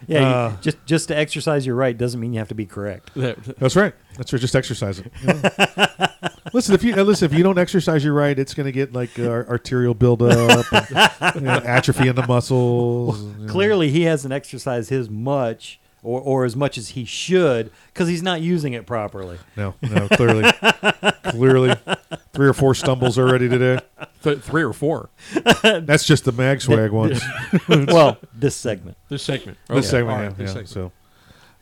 Yeah, you- Uh, just just to exercise your right doesn't mean you have to be correct. [laughs] That's right. That's right. Just exercise it. you know. listen, if you uh, listen, if you don't exercise your right, it's going to get like uh, arterial buildup, and, you know, atrophy in the muscles. you know. Clearly, he hasn't exercised his much or, or as much as he should because he's not using it properly. No, no, clearly, clearly, three or four stumbles already today. Th- three or four. [laughs] That's just the mag swag ones. [laughs] well, this segment. This segment. This segment, All yeah. right, this yeah, segment. So,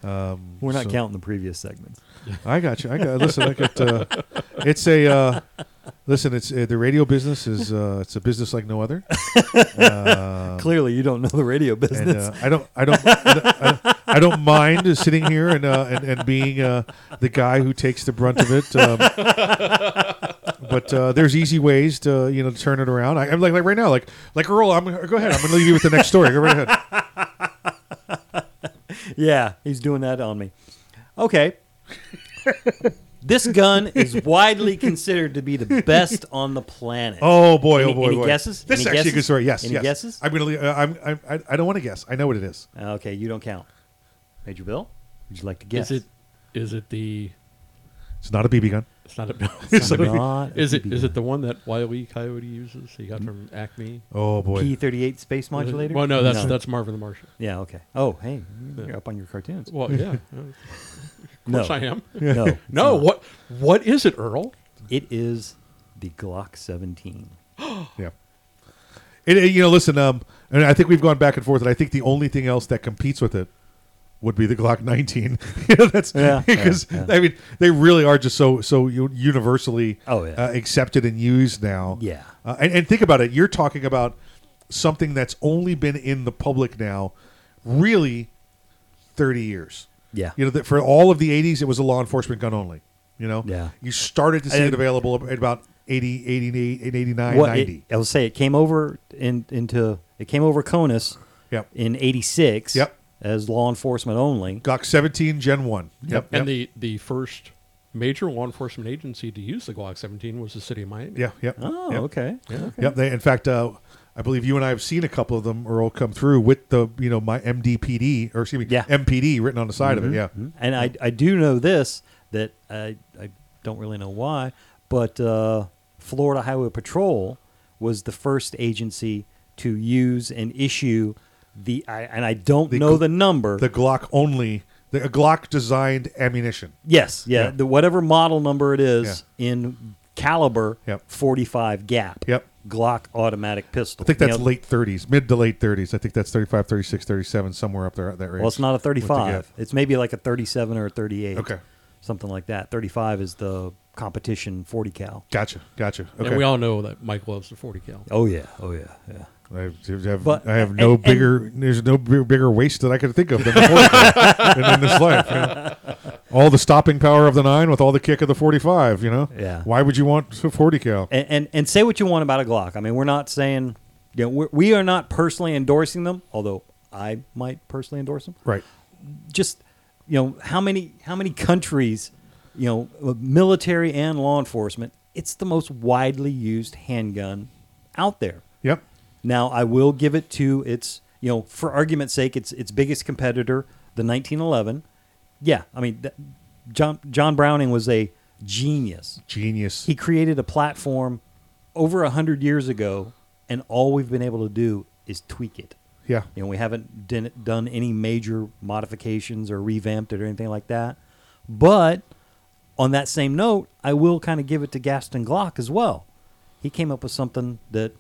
um, We're not so- counting the previous segments. [laughs] I got you. I got. Listen, I got. Uh, it's a. Uh, listen, it's uh, the radio business is. Uh, it's a business like no other. [laughs] Um, Clearly, you don't know the radio and, business. uh, I don't. I don't. I don't, I don't, I don't mind sitting here and uh, and, and being uh, the guy who takes the brunt of it. Um, but uh, there's easy ways to you know to turn it around. I, I'm like like right now, like like Earl. I'm go ahead. I'm going to leave you with the next story. Go right ahead. Yeah, he's doing that on me. Okay. this gun is widely considered to be the best on the planet. Oh boy! Any, oh boy! Any boy. guesses? This is Any actually a good story. Yes. Any yes. guesses? I'm gonna. leave- Uh, I'm, I'm. I, I don't want to guess. I know what it is. Okay, you don't count. Major Bill, would you like to guess? Is it? Is it the? It's not a BB gun. It's not a. [laughs] It's not a is it? BB Is it the one that Wile E. Coyote uses? He got from Acme. Oh boy! P thirty eight space modulator? Well, no, that's that's Marvin the Martian. Yeah. Okay. Oh, hey, you're Yeah. up on your cartoons. Well, yeah. [laughs] Of No. course I am. [laughs] No, it's no. not. What? What is it, Earl? It is the Glock 17. [gasps] Yeah. It, it- you know, listen. Um, and I think we've gone back and forth, and I think the only thing else that competes with it would be the Glock 19. [laughs] you know, that's Yeah, [laughs] because yeah, yeah. I mean they really are just so so universally Oh, yeah. uh, accepted and used now. Yeah. Uh, and, and think about it. You're talking about something that's only been in the public now, really, thirty years. Yeah. You know, that for all of the 80s, it was a law enforcement gun only. You know? Yeah. You started to see And- it available at about 80, 88, 89, What 90. it, I will say it came over in, into it came over CONUS Yep. in '86. Yep. As law enforcement only. Glock 17 Gen 1. Yep. And the, the first major law enforcement agency to use the Glock 17 was the city of Miami. Yeah, yep. Oh, yep. okay. Yeah. Okay. Yep. They, in fact, uh, I believe you and I have seen a couple of them, Earl, come through with the you know my MDPD or excuse me, Yeah. MPD written on the side of Mhm, it. Yeah. mhm. And I, I do know this that I, I don't really know why, but uh, Florida Highway Patrol was the first agency to use and issue the I, and I don't The know gl- the number. The Glock only, the Glock designed ammunition. yes, yeah, Yeah. the whatever model number it is in caliber Yep. 45 gap. Yep. Glock automatic pistol. I think that's late 30s, mid to late 30s. I think that's 35, 36, 37, somewhere up there at that range. Well, it's not a with the 35. gap. It's maybe like a 37 or a 38. Okay. Something like that. 35 is the competition 40 cal. Gotcha, gotcha. Okay. And we all know that Mike loves the 40 cal. Oh yeah, oh yeah, yeah. I have, But- I have no and- bigger. there's no bigger, bigger waste that I could think of than the 45 than in this life. you know. All the stopping power of the nine with all the kick of the 45. You know. Yeah. Why would you want a 40 cal? And, and and say what you want about a Glock. I mean, we're not saying, you know, we're, we are not personally endorsing them, although I might personally endorse them. Right. Just, you know, how many how many countries, you know, uh, military and law enforcement, it's the most widely used handgun out there. Yep. Now, I will give it to its, you know, for argument's sake, its its biggest competitor, the 1911. Yeah, I mean, th- John John Browning was a genius. Genius. He created a platform over a hundred years ago, and all we've been able to do is tweak it. Yeah. You know, we haven't done any major modifications or revamped it or anything like that. But on that same note, I will kind of give it to Gaston Glock as well. He came up with something that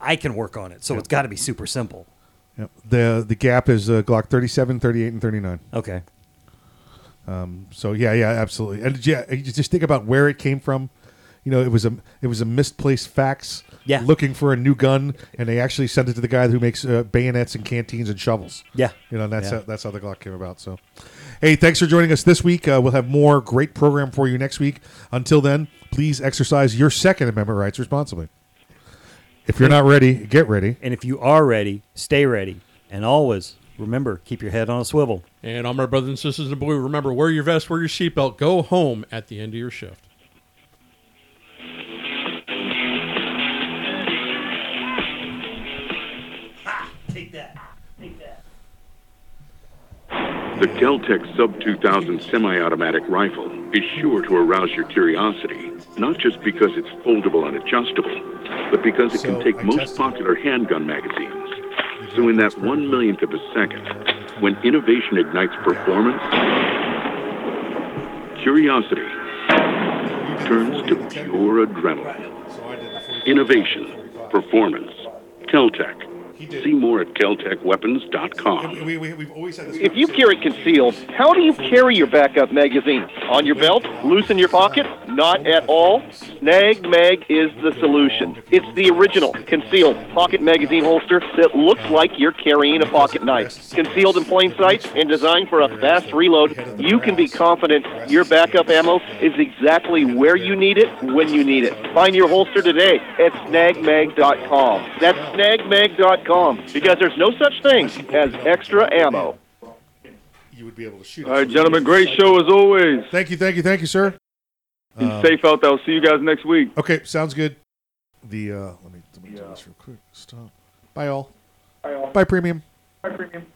I can work on it, so it's got to be super simple. Yep. The the gap is uh, Glock 37, 38, and 39. Okay. Um, so yeah, yeah, absolutely. And yeah, just think about where it came from. You know, it was a it was a misplaced fax. Yeah. Looking for a new gun, and they actually sent it to the guy who makes uh, bayonets and canteens and shovels. Yeah. You know, and that's Yeah. how, that's how the Glock came about. So, hey, thanks for joining us this week. Uh, we'll have more great program for you next week. Until then, please exercise your Second Amendment rights responsibly. If you're not ready, get ready. And if you are ready, stay ready. And always remember, keep your head on a swivel. And all my brothers and sisters in blue, remember, wear your vest, wear your seatbelt, go home at the end of your shift. The Keltec Sub 2000 semi-automatic rifle is sure to arouse your curiosity, not just because it's foldable and adjustable, but because it So, can take most popular handgun magazines. So in that one millionth of a second, when innovation ignites performance, curiosity turns to pure adrenaline. Innovation, performance, Keltec. See more at keltecweapons.com. We, we, we've always had this. If you carry concealed, how do you carry your backup magazine? On your belt? Loose in your pocket? Not at all? Snag Mag is the solution. It's the original concealed pocket magazine holster that looks like you're carrying a pocket knife. Concealed in plain sight and designed for a fast reload, you can be confident your backup ammo is exactly where you need it when you need it. Find your holster today at snagmag.com. That's snagmag.com because there's no such thing as extra ammo. You would be able to shoot. All right, gentlemen, great show as always. Thank you, thank you, thank you, sir. Be Um, safe out there. I'll see you guys next week. Okay, sounds good. The uh, let me let me do this real quick. Stop. Bye all. Bye all. Bye premium. Bye, premium.